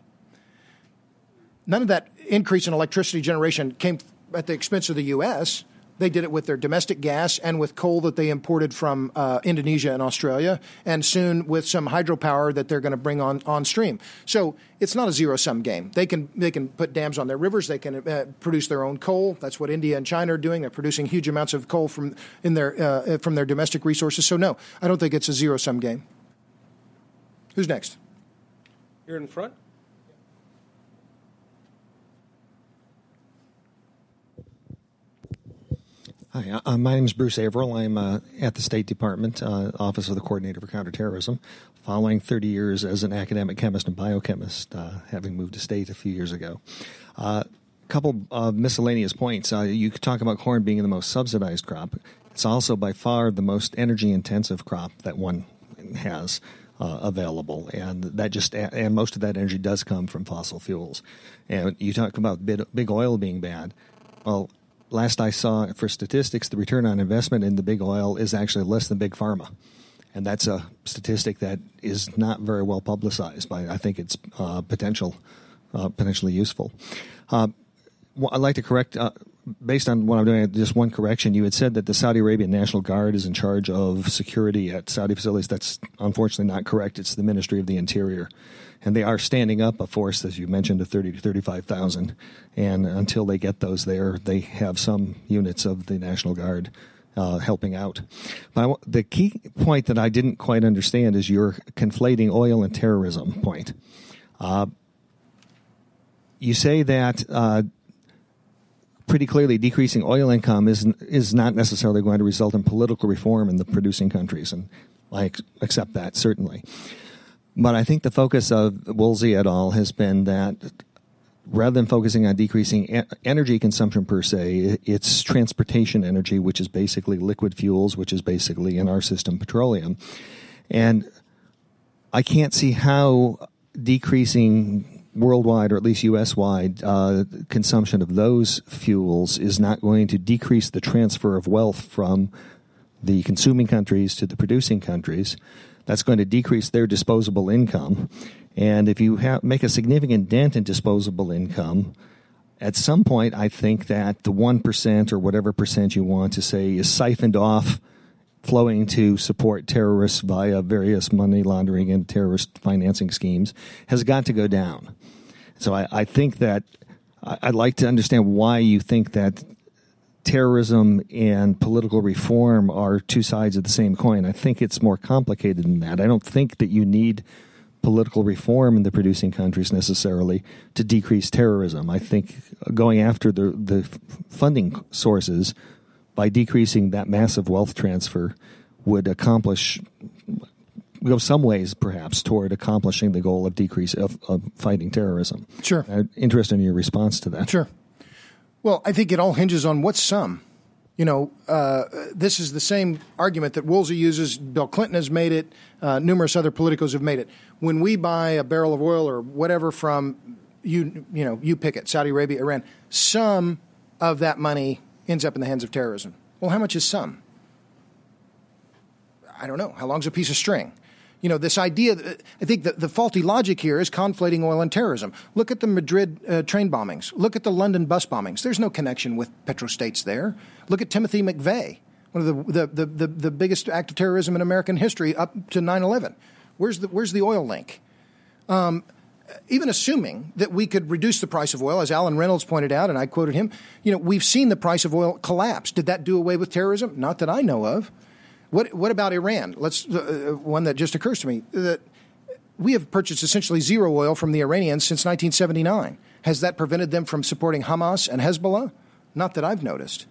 Speaker 2: None of that increase in electricity generation came at the expense of the U.S. They did it with their domestic gas and with coal that they imported from uh, Indonesia and Australia, and soon with some hydropower that they're going to bring on on stream. So it's not a zero sum game. They can they can put dams on their rivers. They can uh, produce their own coal. That's what India and China are doing. They're producing huge amounts of coal from in their uh, from their domestic resources. So no, I don't think it's a zero sum game. Who's next?
Speaker 1: Here in front.
Speaker 4: Hi, uh, uh, my name is Bruce Averill. I'm uh, at the State Department, uh, Office of the Coordinator for Counterterrorism, following 30 years as an academic chemist and biochemist, uh, having moved to state a few years ago. A uh, couple of miscellaneous points. you talk about corn being the most subsidized crop. It's also by far the most energy intensive crop that one has. available, and that just and most of that energy does come from fossil fuels. And you talk about big, big oil being bad. Well, last I saw for statistics, the return on investment in the big oil is actually less than big pharma. And that's a statistic that is not very well publicized, but I think it's uh, potential, uh, potentially useful. Uh, I'd like to correct, uh, based on what I'm doing, just one correction. You had said that the Saudi Arabian National Guard is in charge of security at Saudi facilities. That's unfortunately not correct. It's the Ministry of the Interior and they are standing up a force, as you mentioned, of 30 to 35,000. And until they get those there, they have some units of the National Guard uh, helping out. But the key point that I didn't quite understand is your conflating oil and terrorism point. Uh, you say that uh, pretty clearly decreasing oil income is is not necessarily going to result in political reform in the producing countries, and I accept that certainly. But I think the focus of Woolsey et al. has been that rather than focusing on decreasing energy consumption per se, it's transportation energy, which is basically liquid fuels, which is basically in our system petroleum. And I can't see how decreasing worldwide, or at least US wide, uh, consumption of those fuels is not going to decrease the transfer of wealth from the consuming countries to the producing countries that's going to decrease their disposable income. And if you have, make a significant dent in disposable income, at some point, I think that the 1% or whatever percent you want to say is siphoned off, flowing to support terrorists via various money laundering and terrorist financing schemes, has got to go down. So I, I think that I'd like to understand why you think that terrorism and political reform are two sides of the same coin. I think it's more complicated than that. I don't think that you need political reform in the producing countries necessarily to decrease terrorism. I think going after the the funding sources by decreasing that massive wealth transfer would accomplish go some ways, perhaps, toward accomplishing the goal of decrease of, of fighting terrorism.
Speaker 2: Sure.
Speaker 4: I'm interested in your response to that.
Speaker 2: Sure. Well, I think it all hinges on what's some. You know, uh, this is the same argument that Woolsey uses. Bill Clinton has made it. Uh, numerous other politicos have made it. When we buy a barrel of oil or whatever from you, you know, you pick it, Saudi Arabia, Iran, some of that money ends up in the hands of terrorism. Well, how much is some? I don't know. How long's a piece of string? You know, this idea, I think the, the faulty logic here is conflating oil and terrorism. Look at the Madrid uh, train bombings. Look at the London bus bombings. There's no connection with petrostates there. Look at Timothy McVeigh, one of the, the, the, the, biggest act of terrorism in American history up to 9 11. Where's the, where's the oil link? Um, even assuming that we could reduce the price of oil, as Alan Reynolds pointed out, and I quoted him, you know, we've seen the price of oil collapse. Did that do away with terrorism? Not that I know of. What, what about Iran? Let's uh, uh one that just occurs to me that we have purchased essentially zero oil from the Iranians since 1979. Has that prevented them from supporting Hamas and Hezbollah? Not that I've noticed.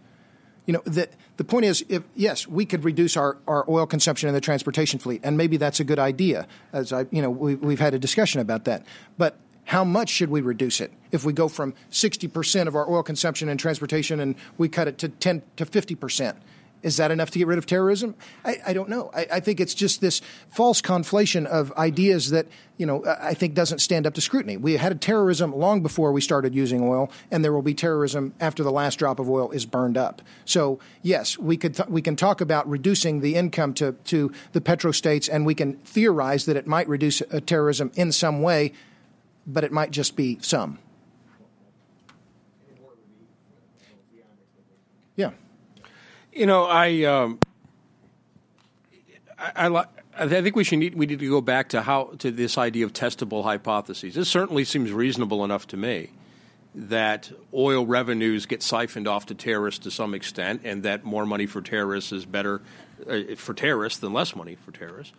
Speaker 2: You know, the, the point is, if, yes, we could reduce our, our oil consumption in the transportation fleet, and maybe that's a good idea. As I, you know, we, we've had a discussion about that. But how much should we reduce it? If we go from 60% of our oil consumption in transportation and we cut it to 10 to 50%, is that enough to get rid of terrorism? I, I don't know. I, I, think it's just this false conflation of ideas that you know I think doesn't stand up to scrutiny. We had a terrorism long before we started using oil, and there will be terrorism after the last drop of oil is burned up. So yes, we could th- we can talk about reducing the income to to the petrostates, and we can theorize that it might reduce uh, terrorism in some way, but it might just be some.
Speaker 1: You know, I, um, I, I, I, think we should need we need to go back to how to this idea of testable hypotheses. This certainly seems reasonable enough to me that oil revenues get siphoned off to terrorists to some extent, and that more money for terrorists is better uh, for terrorists than less money for terrorists.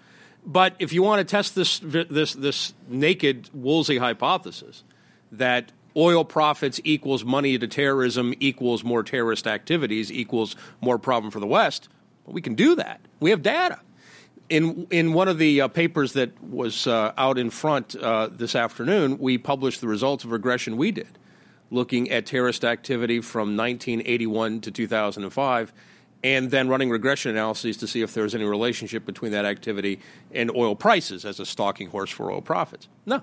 Speaker 1: But if you want to test this this this naked Woolsey hypothesis that oil profits equals money to terrorism equals more terrorist activities equals more problem for the West. Well, we can do that. We have data. In in one of the uh, papers that was uh, out in front uh, this afternoon, we published the results of regression we did, looking at terrorist activity from 1981 to 2005, and then running regression analyses to see if there was any relationship between that activity and oil prices as a stalking horse for oil profits. No,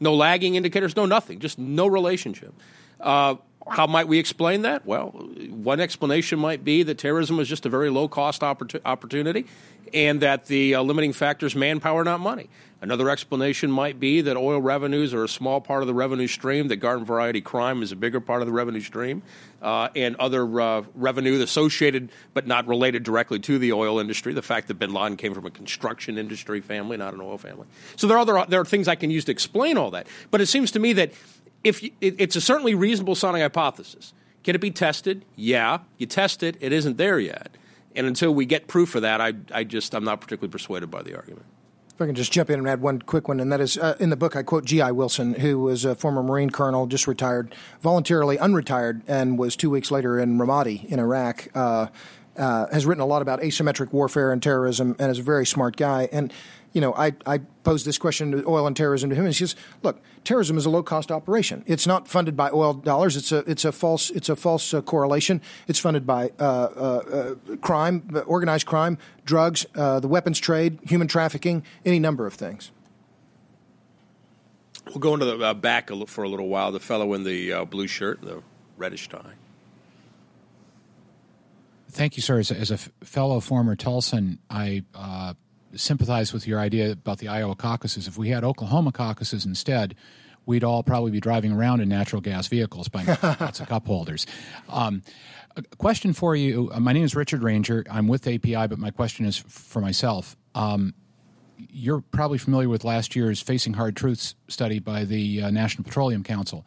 Speaker 1: no lagging indicators, no nothing, just no relationship. Uh, how might we explain that? Well, one explanation might be that terrorism is just a very low cost opportunity and that the uh, limiting factor is manpower, not money. Another explanation might be that oil revenues are a small part of the revenue stream, that garden variety crime is a bigger part of the revenue stream, uh, and other uh, revenue associated but not related directly to the oil industry. The fact that bin Laden came from a construction industry family, not an oil family. So there are, other, there are things I can use to explain all that. But it seems to me that if you, it, it's a certainly reasonable sounding hypothesis. Can it be tested? Yeah. You test it, it isn't there yet. And until we get proof of that, I, I just I'm not particularly persuaded by the argument.
Speaker 2: If I can just jump in and add one quick one, and that is uh, in the book, I quote G.I. Wilson, who was a former Marine colonel, just retired, voluntarily unretired, and was two weeks later in Ramadi in Iraq. Uh, uh, has written a lot about asymmetric warfare and terrorism, and is a very smart guy. And you know, I, I posed this question to oil and terrorism to him, and he says, "Look, terrorism is a low cost operation. It's not funded by oil dollars. It's a it's a false it's a false uh, correlation. It's funded by uh, uh, uh crime, organized crime, drugs, uh, the weapons trade, human trafficking, any number of things."
Speaker 1: We'll go into the uh, back for a little while. The fellow in the blue shirt, the reddish tie.
Speaker 5: Thank you, sir. As a, as a f- fellow former Tulsan, I sympathize with your idea about the Iowa caucuses. If we had Oklahoma caucuses instead, we'd all probably be driving around in natural gas vehicles by lots of cup holders. Um, a question for you. Uh, my name is Richard Ranger. I'm with API, but my question is for myself. Um, you're probably familiar with last year's Facing Hard Truths study by the uh, National Petroleum Council.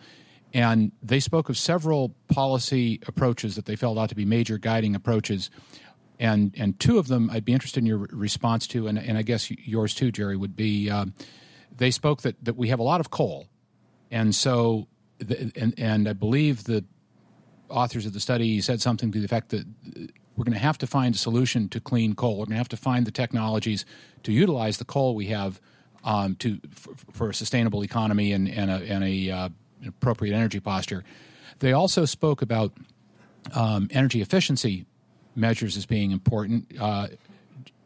Speaker 5: And they spoke of several policy approaches that they felt ought to be major guiding approaches and and two of them I'd be interested in your response to, and, and I guess yours too, Jerry, would be uh, they spoke that, that we have a lot of coal, and so the, and and I believe the authors of the study said something to the effect that we're going to have to find a solution to clean coal. We're going to have to find the technologies to utilize the coal we have um, to for, for, a sustainable economy and, and a, and a uh, appropriate energy posture. They also spoke about um, energy efficiency measures as being important. Uh,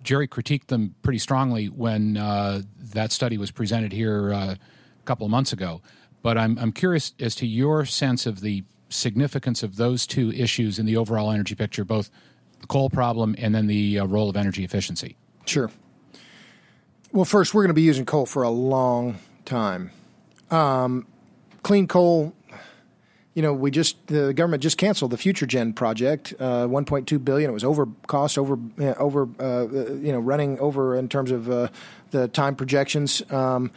Speaker 5: Jerry critiqued them pretty strongly when uh, that study was presented here uh, a couple of months ago. But I'm, I'm curious as to your sense of the significance of those two issues in the overall energy picture, both the coal problem and then the uh, role of energy efficiency.
Speaker 2: Sure. Well, first, we're going to be using coal for a long time. Um, clean coal you know, we just the government just canceled the FutureGen project, uh, 1.2 billion. It was over cost, over over uh, you know, running over in terms of uh, the time projections. Um,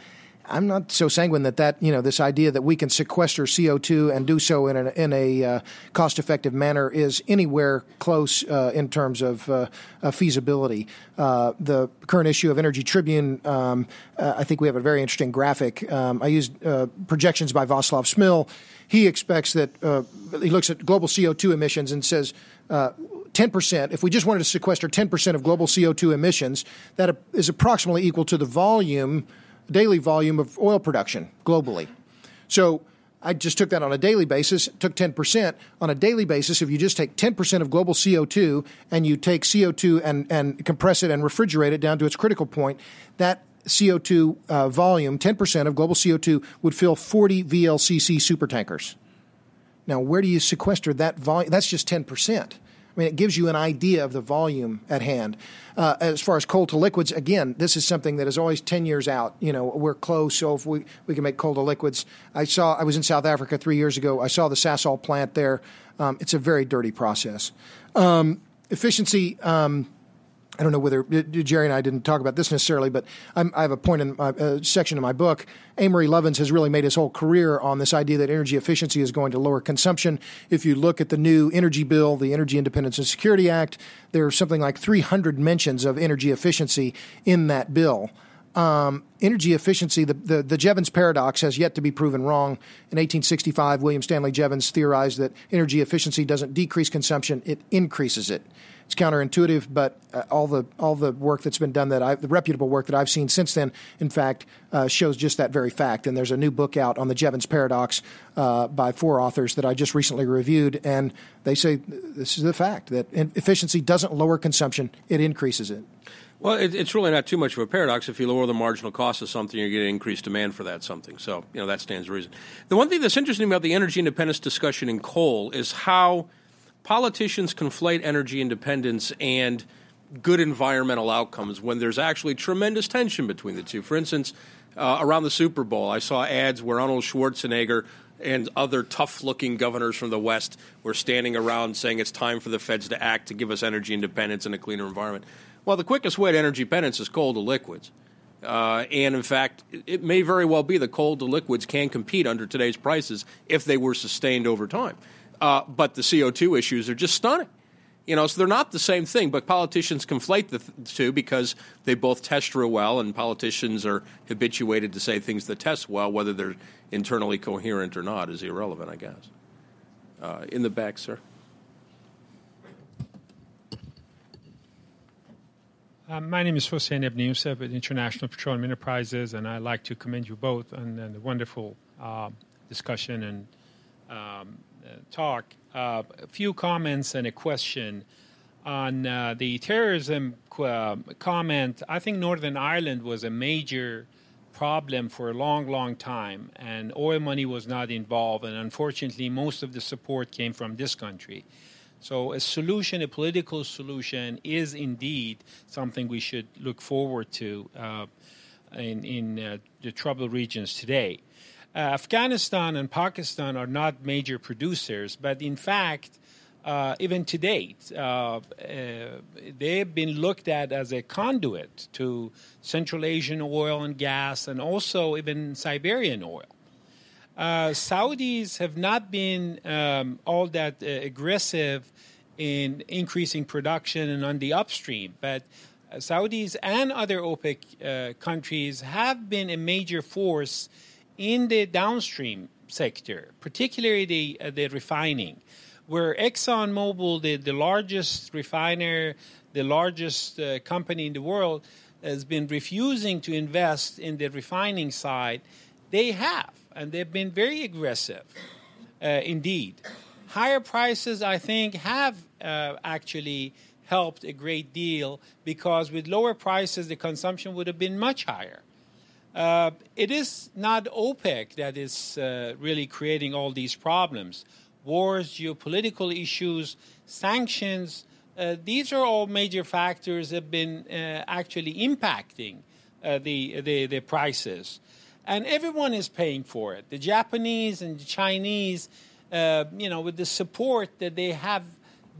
Speaker 2: I'm not so sanguine that that you know this idea that we can sequester CO2 and do so in a, in a uh, cost-effective manner is anywhere close uh, in terms of uh, feasibility. Uh, the current issue of Energy Tribune, um, uh, I think we have a very interesting graphic. Um, I used uh, projections by Václav Smil. He expects that uh, he looks at global CO2 emissions and says. Uh, 10%, if we just wanted to sequester 10% of global CO2 emissions, that is approximately equal to the volume daily volume of oil production globally. So I just took that on a daily basis, took 10%. On a daily basis, if you just take 10% of global CO2 and you take CO2 and, and compress it and refrigerate it down to its critical point, that CO2 uh, volume, 10% of global CO2, would fill 40 VLCC supertankers. Now, where do you sequester that volume? That's just 10%. I mean, it gives you an idea of the volume at hand. Uh, as far as coal to liquids, again, this is something that is always 10 years out. You know, we're close, so if we, we can make coal to liquids. I saw, I was in South Africa three years ago. I saw the Sasol plant there. Um, it's a very dirty process. Um, efficiency, um, I don't know whether uh, Jerry and I didn't talk about this necessarily, but I'm, i have a point in my uh, section of my book. Amory Lovins has really made his whole career on this idea that energy efficiency is going to lower consumption. If you look at the new energy bill, the Energy Independence and Security Act, there's something like 300 mentions of energy efficiency in that bill. Um, energy efficiency, the, the, the, Jevons paradox has yet to be proven wrong. In 1865, William Stanley Jevons theorized that energy efficiency doesn't decrease consumption, it increases it. It's counterintuitive, but uh, all the all the work that's been done that I, the reputable work that I've seen since then, in fact, uh, shows just that very fact. And there's a new book out on the Jevons paradox uh, by four authors that I just recently reviewed, and they say this is the fact that efficiency doesn't lower consumption; it increases it.
Speaker 1: Well, it, it's really not too much of a paradox. If you lower the marginal cost of something, you're getting increased demand for that something. So, you know, that stands reason. The one thing that's interesting about the energy independence discussion in coal is how politicians conflate energy independence and good environmental outcomes when there's actually tremendous tension between the two. For instance, uh, around the Super Bowl, I saw ads where Arnold Schwarzenegger and other tough looking governors from the West were standing around saying it's time for the feds to act to give us energy independence and a cleaner environment. Well, the quickest way to energy independence is coal to liquids. Uh, and in fact, it may very well be that coal to liquids can compete under today's prices if they were sustained over time. Uh, but the CO2 issues are just stunning. You know, so they're not the same thing, but politicians conflate the two because they both test real well, and politicians are habituated to say things that test well, whether they're internally coherent or not is irrelevant, I guess. Uh, in the back, sir.
Speaker 6: Uh, my name is Hossein Ebn Youssef with International Petroleum Enterprises, and I'd like to commend you both on, on the wonderful uh, discussion and um, talk, uh, a few comments and a question on uh, the terrorism uh, comment. I think Northern Ireland was a major problem for a long, long time, and oil money was not involved, and unfortunately, most of the support came from this country. So, a solution, a political solution, is indeed something we should look forward to uh, in, in uh, the troubled regions today. Uh, Afghanistan and Pakistan are not major producers, but in fact, uh, even to date, uh, uh they've been looked at as a conduit to Central Asian oil and gas, and also even Siberian oil. Uh, Saudis have not been um, all that aggressive in increasing production and on the upstream, but Saudis and other OPEC countries have been a major force in the downstream sector, particularly the, uh, the refining, where ExxonMobil, the, the largest refiner, the largest uh, company in the world, has been refusing to invest in the refining side, they have, and they've been very aggressive uh, indeed. Higher prices, I think, have uh, actually helped a great deal because with lower prices, the consumption would have been much higher. Uh, it is not OPEC that is uh, really creating all these problems. Wars, geopolitical issues, sanctions, uh, these are all major factors that have been uh, actually impacting uh, the, the, the prices. And everyone is paying for it. The Japanese and the Chinese, you know, with the support that they have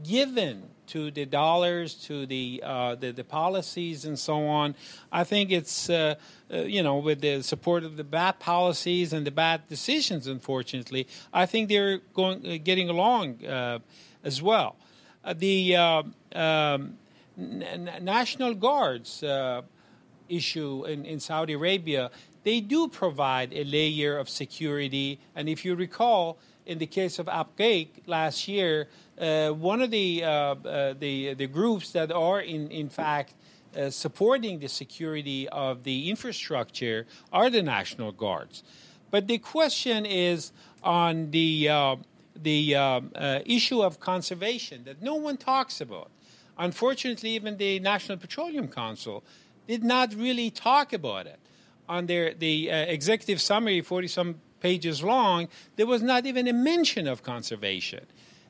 Speaker 6: given to the dollars, to the, uh, the, the policies, and so on. I think it's uh, uh, you know with the support of the bad policies and the bad decisions. Unfortunately, I think they're going uh, getting along uh, as well. Uh, the um, n- National Guards issue in, in Saudi Arabia, they do provide a layer of security. And if you recall, in the case of Abqaiq last year, uh, one of the, uh, uh, the, the groups that are in, in fact uh, supporting the security of the infrastructure are the National Guards. But the question is on the, uh, the um, uh, issue of conservation that no one talks about. Unfortunately, even the National Petroleum Council did not really talk about it. On their the executive summary, 40 some pages long, there was not even a mention of conservation.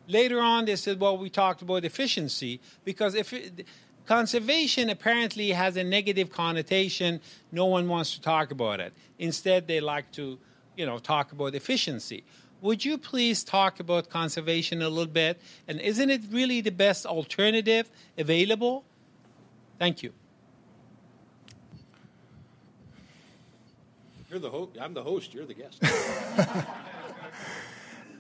Speaker 6: Later on, they said, well, we talked about efficiency because if it, conservation apparently has a negative connotation, no one wants to talk about it. Instead, they like to, you know, talk about efficiency. Would you please talk about conservation a little bit? And isn't it really the best alternative available? Thank you.
Speaker 1: You're the host. I'm the host. You're the guest.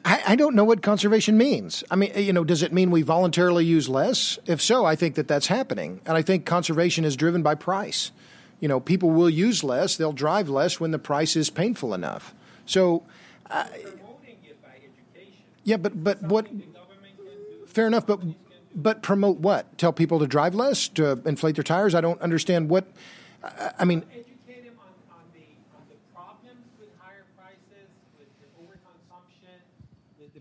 Speaker 2: I, I, don't know what conservation means. I mean, you know, does it mean we voluntarily use less? If so, I think that that's happening. And I think conservation is driven by price. You know, people will use less, they'll drive less when the price is painful enough. So, uh, yeah, but but what? Fair enough, but but promote what? Tell people to drive less, to inflate their tires. I don't understand what. I mean,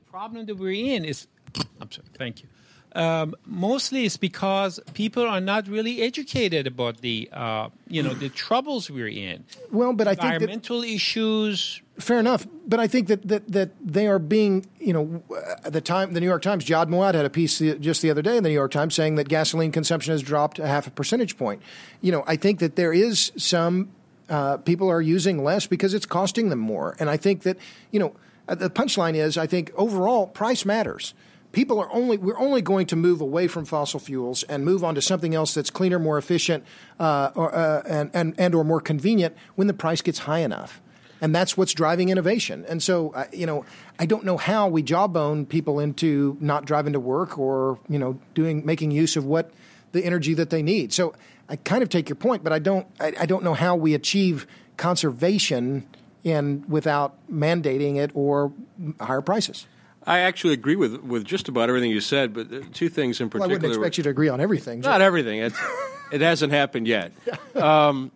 Speaker 6: problem that we're in is, I'm sorry, thank you. Um, mostly it's because people are not really educated about the, uh, you know, the troubles we're in.
Speaker 2: Well, but I
Speaker 6: think environmental issues.
Speaker 2: Fair enough, but I think that, that, that they are being, you know, at the time, the New York Times, Jad Mouawad had a piece just the other day in the New York Times saying that gasoline consumption has dropped a half a percentage point. You know, I think that there is some uh, people are using less because it's costing them more, and I think that, you know uh, the punchline is, I think overall price matters. People are only we're only going to move away from fossil fuels and move on to something else that's cleaner, more efficient, uh, or, uh, and, and and or more convenient when the price gets high enough and that's what's driving innovation. And so, uh, you know, I don't know how we jawbone people into not driving to work or you know doing making use of what the energy that they need. So I kind of take your point, but I don't I, I don't know how we achieve conservation in without mandating it or higher prices.
Speaker 1: I actually agree with with just about everything you said, but two things in particular.
Speaker 2: Well, I wouldn't expect you to agree on everything.
Speaker 1: Not everything. It's, it hasn't happened yet. Um,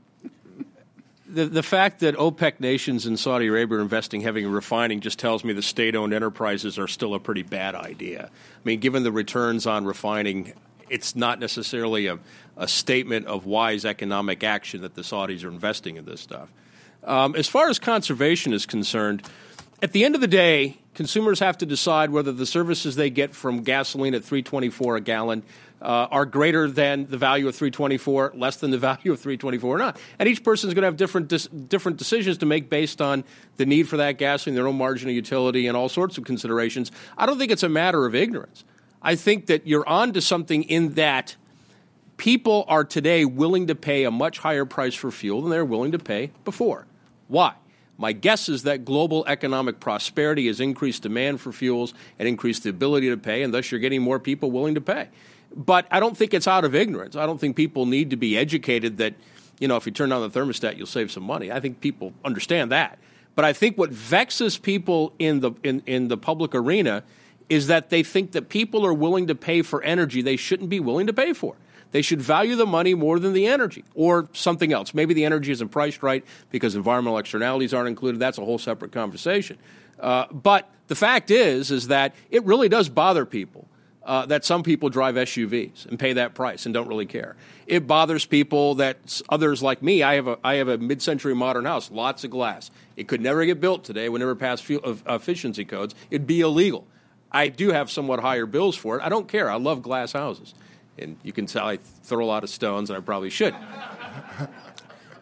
Speaker 1: the the fact that OPEC nations and Saudi Arabia are investing heavily in refining just tells me the state-owned enterprises are still a pretty bad idea. I mean, given the returns on refining, it's not necessarily a, a statement of wise economic action that the Saudis are investing in this stuff. Um, as far as conservation is concerned, at the end of the day, consumers have to decide whether the services they get from gasoline at 324 a gallon uh, are greater than the value of 324, less than the value of 324 or not. And each person is going to have different dis- different decisions to make based on the need for that gasoline, their own margin of utility, and all sorts of considerations. I don't think it's a matter of ignorance. I think that you're on to something in that people are today willing to pay a much higher price for fuel than they were willing to pay before. Why? My guess is that global economic prosperity has increased demand for fuels and increased the ability to pay, and thus you're getting more people willing to pay. But I don't think it's out of ignorance. I don't think people need to be educated that, you know, if you turn on the thermostat, you'll save some money. I think people understand that. But I think what vexes people in the, in, in the public arena is that they think that people are willing to pay for energy they shouldn't be willing to pay for. They should value the money more than the energy or something else. Maybe the energy isn't priced right because environmental externalities aren't included. That's a whole separate conversation. Uh, but the fact is, is that it really does bother people uh, that some people drive SUVs and pay that price and don't really care. It bothers people that others like me. I have a I have a mid-century modern house, lots of glass. It could never get built today. Would never pass fuel, uh, efficiency codes. It'd be illegal. I do have somewhat higher bills for it. I don't care. I love glass houses, and you can tell I throw a lot of stones, and I probably should.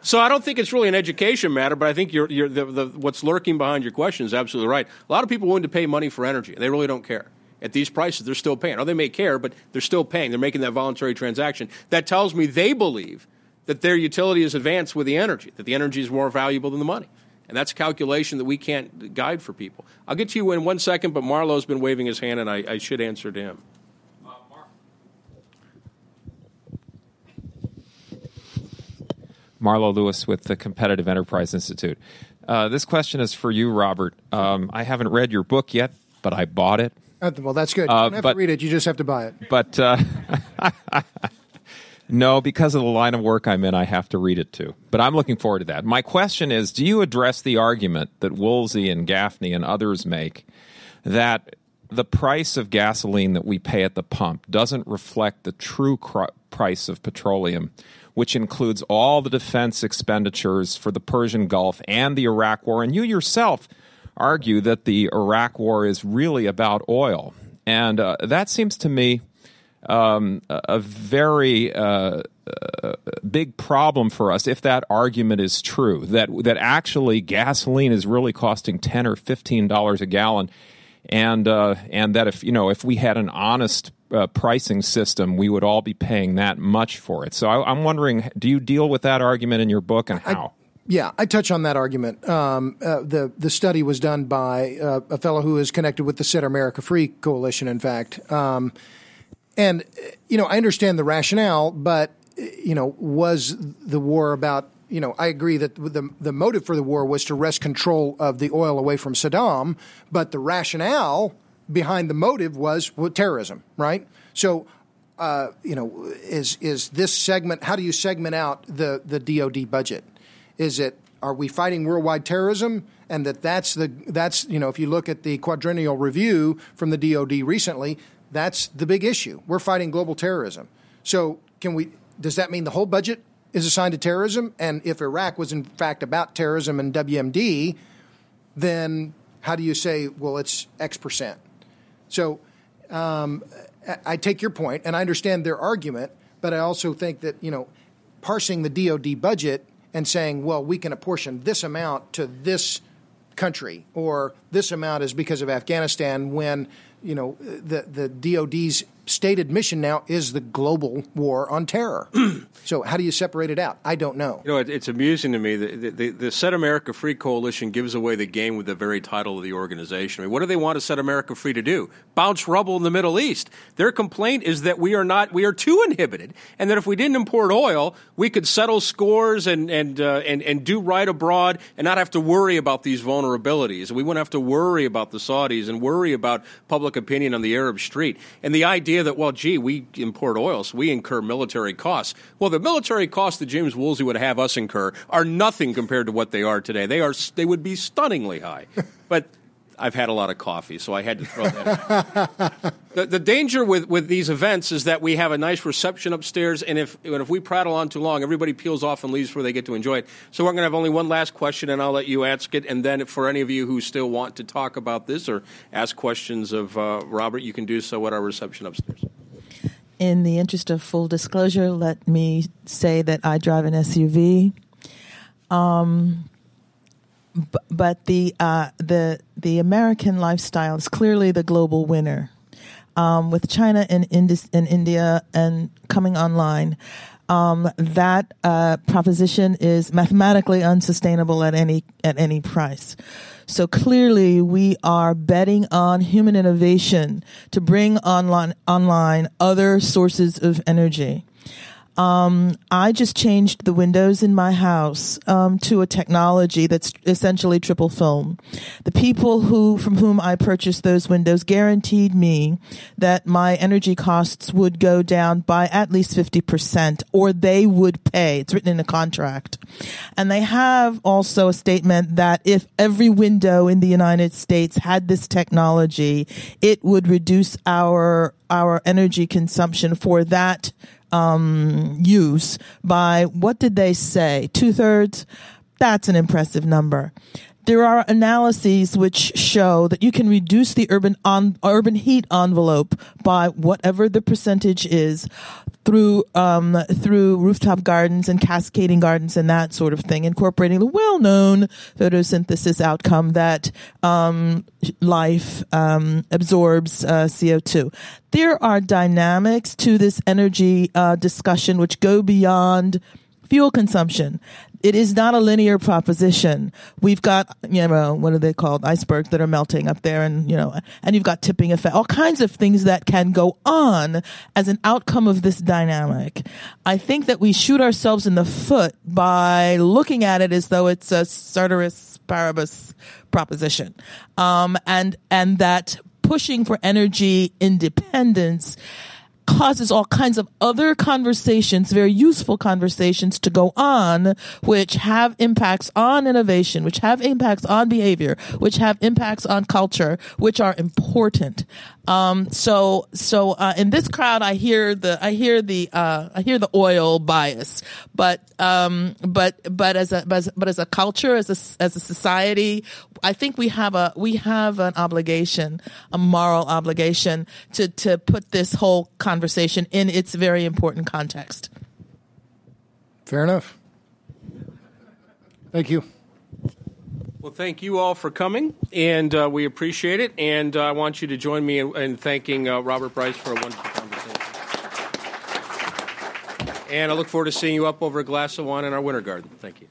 Speaker 1: So I don't think it's really an education matter, but I think you're, you're the, the, what's lurking behind your question is absolutely right. A lot of people willing to pay money for energy, and they really don't care. At these prices, they're still paying. Oh, they may care, but they're still paying. They're making that voluntary transaction. That tells me they believe that their utility is advanced with the energy, that the energy is more valuable than the money. And that's a calculation that we can't guide for people. I'll get to you in one second, but Marlo's been waving his hand, and I, I should answer to him.
Speaker 7: Marlo Lewis with the Competitive Enterprise Institute. Uh, this question is for you, Robert. Um, I haven't read your book yet, but I bought it.
Speaker 2: Uh, well, that's good. You
Speaker 7: Uh,
Speaker 2: don't have
Speaker 7: but-
Speaker 2: to read it. You just have to buy it.
Speaker 7: But uh, no, because of the line of work I'm in, I have to read it too. But I'm looking forward to that. My question is Do you address the argument that Woolsey and Gaffney and others make that the price of gasoline that we pay at the pump doesn't reflect the true cr- price of petroleum, which includes all the defense expenditures for the Persian Gulf and the Iraq War? And you yourself argue that the Iraq War is really about oil. And uh, that seems to me um, a very uh, uh, big problem for us if that argument is true. That that actually gasoline is really costing ten or fifteen dollars a gallon, and uh, and that if you know if we had an honest uh, pricing system, we would all be paying that much for it. So I, I'm wondering, do you deal with that argument in your book, and how?
Speaker 2: Yeah, I touch on that argument. Um, uh, the the study was done by uh, a fellow who is connected with the Set America Free Coalition. In fact, um, and you know, I understand the rationale, but you know, was the war about? You know, I agree that the the motive for the war was to wrest control of the oil away from Saddam, but the rationale behind the motive was well, terrorism, right? So uh, you know, is is this segment? How do you segment out the the DoD budget? Is it are we fighting worldwide terrorism? And that that's the that's you know if you look at the quadrennial review from the DoD recently, that's the big issue. We're fighting global terrorism. So can we? Does that mean the whole budget is assigned to terrorism? And if Iraq was in fact about terrorism and WMD, then how do you say well it's X percent? So um, I- take your point, and I understand their argument, but I also think that you know, parsing the DoD budget and saying, well, we can apportion this amount to this country, or this amount is because of Afghanistan, when you know the the DoD's stated mission now is the global war on terror. so how do you separate it out? I don't know.
Speaker 1: You know, it, it's amusing to me that the, the, the Set America Free Coalition gives away the game with the very title of the organization. I mean, what do they want to set America free to do? Bounce rubble in the Middle East. Their complaint is that we are not, we are too inhibited, and that if we didn't import oil, we could settle scores and and uh, and and do right abroad and not have to worry about these vulnerabilities. We wouldn't have to worry about the Saudis and worry about public opinion on the Arab street. And the idea that well, gee, we import oil, so we incur military costs. Well, the military costs that James Woolsey would have us incur are nothing compared to what they are today. They are they would be stunningly high. but I've had a lot of coffee, so I had to throw that. the, the danger with, with these events is that we have a nice reception upstairs, and if and if we prattle on too long, everybody peels off and leaves before they get to enjoy it. So we're going to have only one last question, and I'll let you ask it. And then, for any of you who still want to talk about this or ask questions of uh, Robert, you can do so at our reception upstairs.
Speaker 8: In the interest of full disclosure, let me say that I drive an SUV. Um, but the uh, the the American lifestyle is clearly the global winner. Um, with China and, and India and coming online, um, that uh, proposition is mathematically unsustainable at any at any price. So clearly, we are betting on human innovation to bring online online other sources of energy. Um, I just changed the windows in my house um, to a technology that's essentially triple film. The people who from whom I purchased those windows guaranteed me that my energy costs would go down by at least fifty percent, or they would pay. It's written in a contract, and they have also a statement that if every window in the United States had this technology, it would reduce our our energy consumption for that um, use by what did they say? Two thirds? That's an impressive number. There are analyses which show that you can reduce the urban on, urban heat envelope by whatever the percentage is through um, through rooftop gardens and cascading gardens and that sort of thing, incorporating the well-known photosynthesis outcome that um, life um, absorbs uh, CO2. There are dynamics to this energy uh, discussion which go beyond fuel consumption it is not a linear proposition. We've got, you know, what are they called? Icebergs that are melting up there and, you know, and you've got tipping effect, all kinds of things that can go on as an outcome of this dynamic. I think that we shoot ourselves in the foot by looking at it as though it's a ceteris paribus proposition. Um, and, and that pushing for energy independence causes all kinds of other conversations, very useful conversations to go on, which have impacts on innovation, which have impacts on behavior, which have impacts on culture, which are important. Um, so, so, uh, in this crowd, I hear the, I hear the, uh, I hear the oil bias, but, um, but, but as a, but as, a culture, as a, as a society, I think we have a, we have an obligation, a moral obligation to, to put this whole conversation in its very important context.
Speaker 2: Fair enough. Thank you.
Speaker 1: Well, thank you all for coming, and uh, we appreciate it. And uh, I want you to join me in, in thanking uh, Robert Bryce for a wonderful conversation. And I look forward to seeing you up over a glass of wine in our winter garden. Thank you.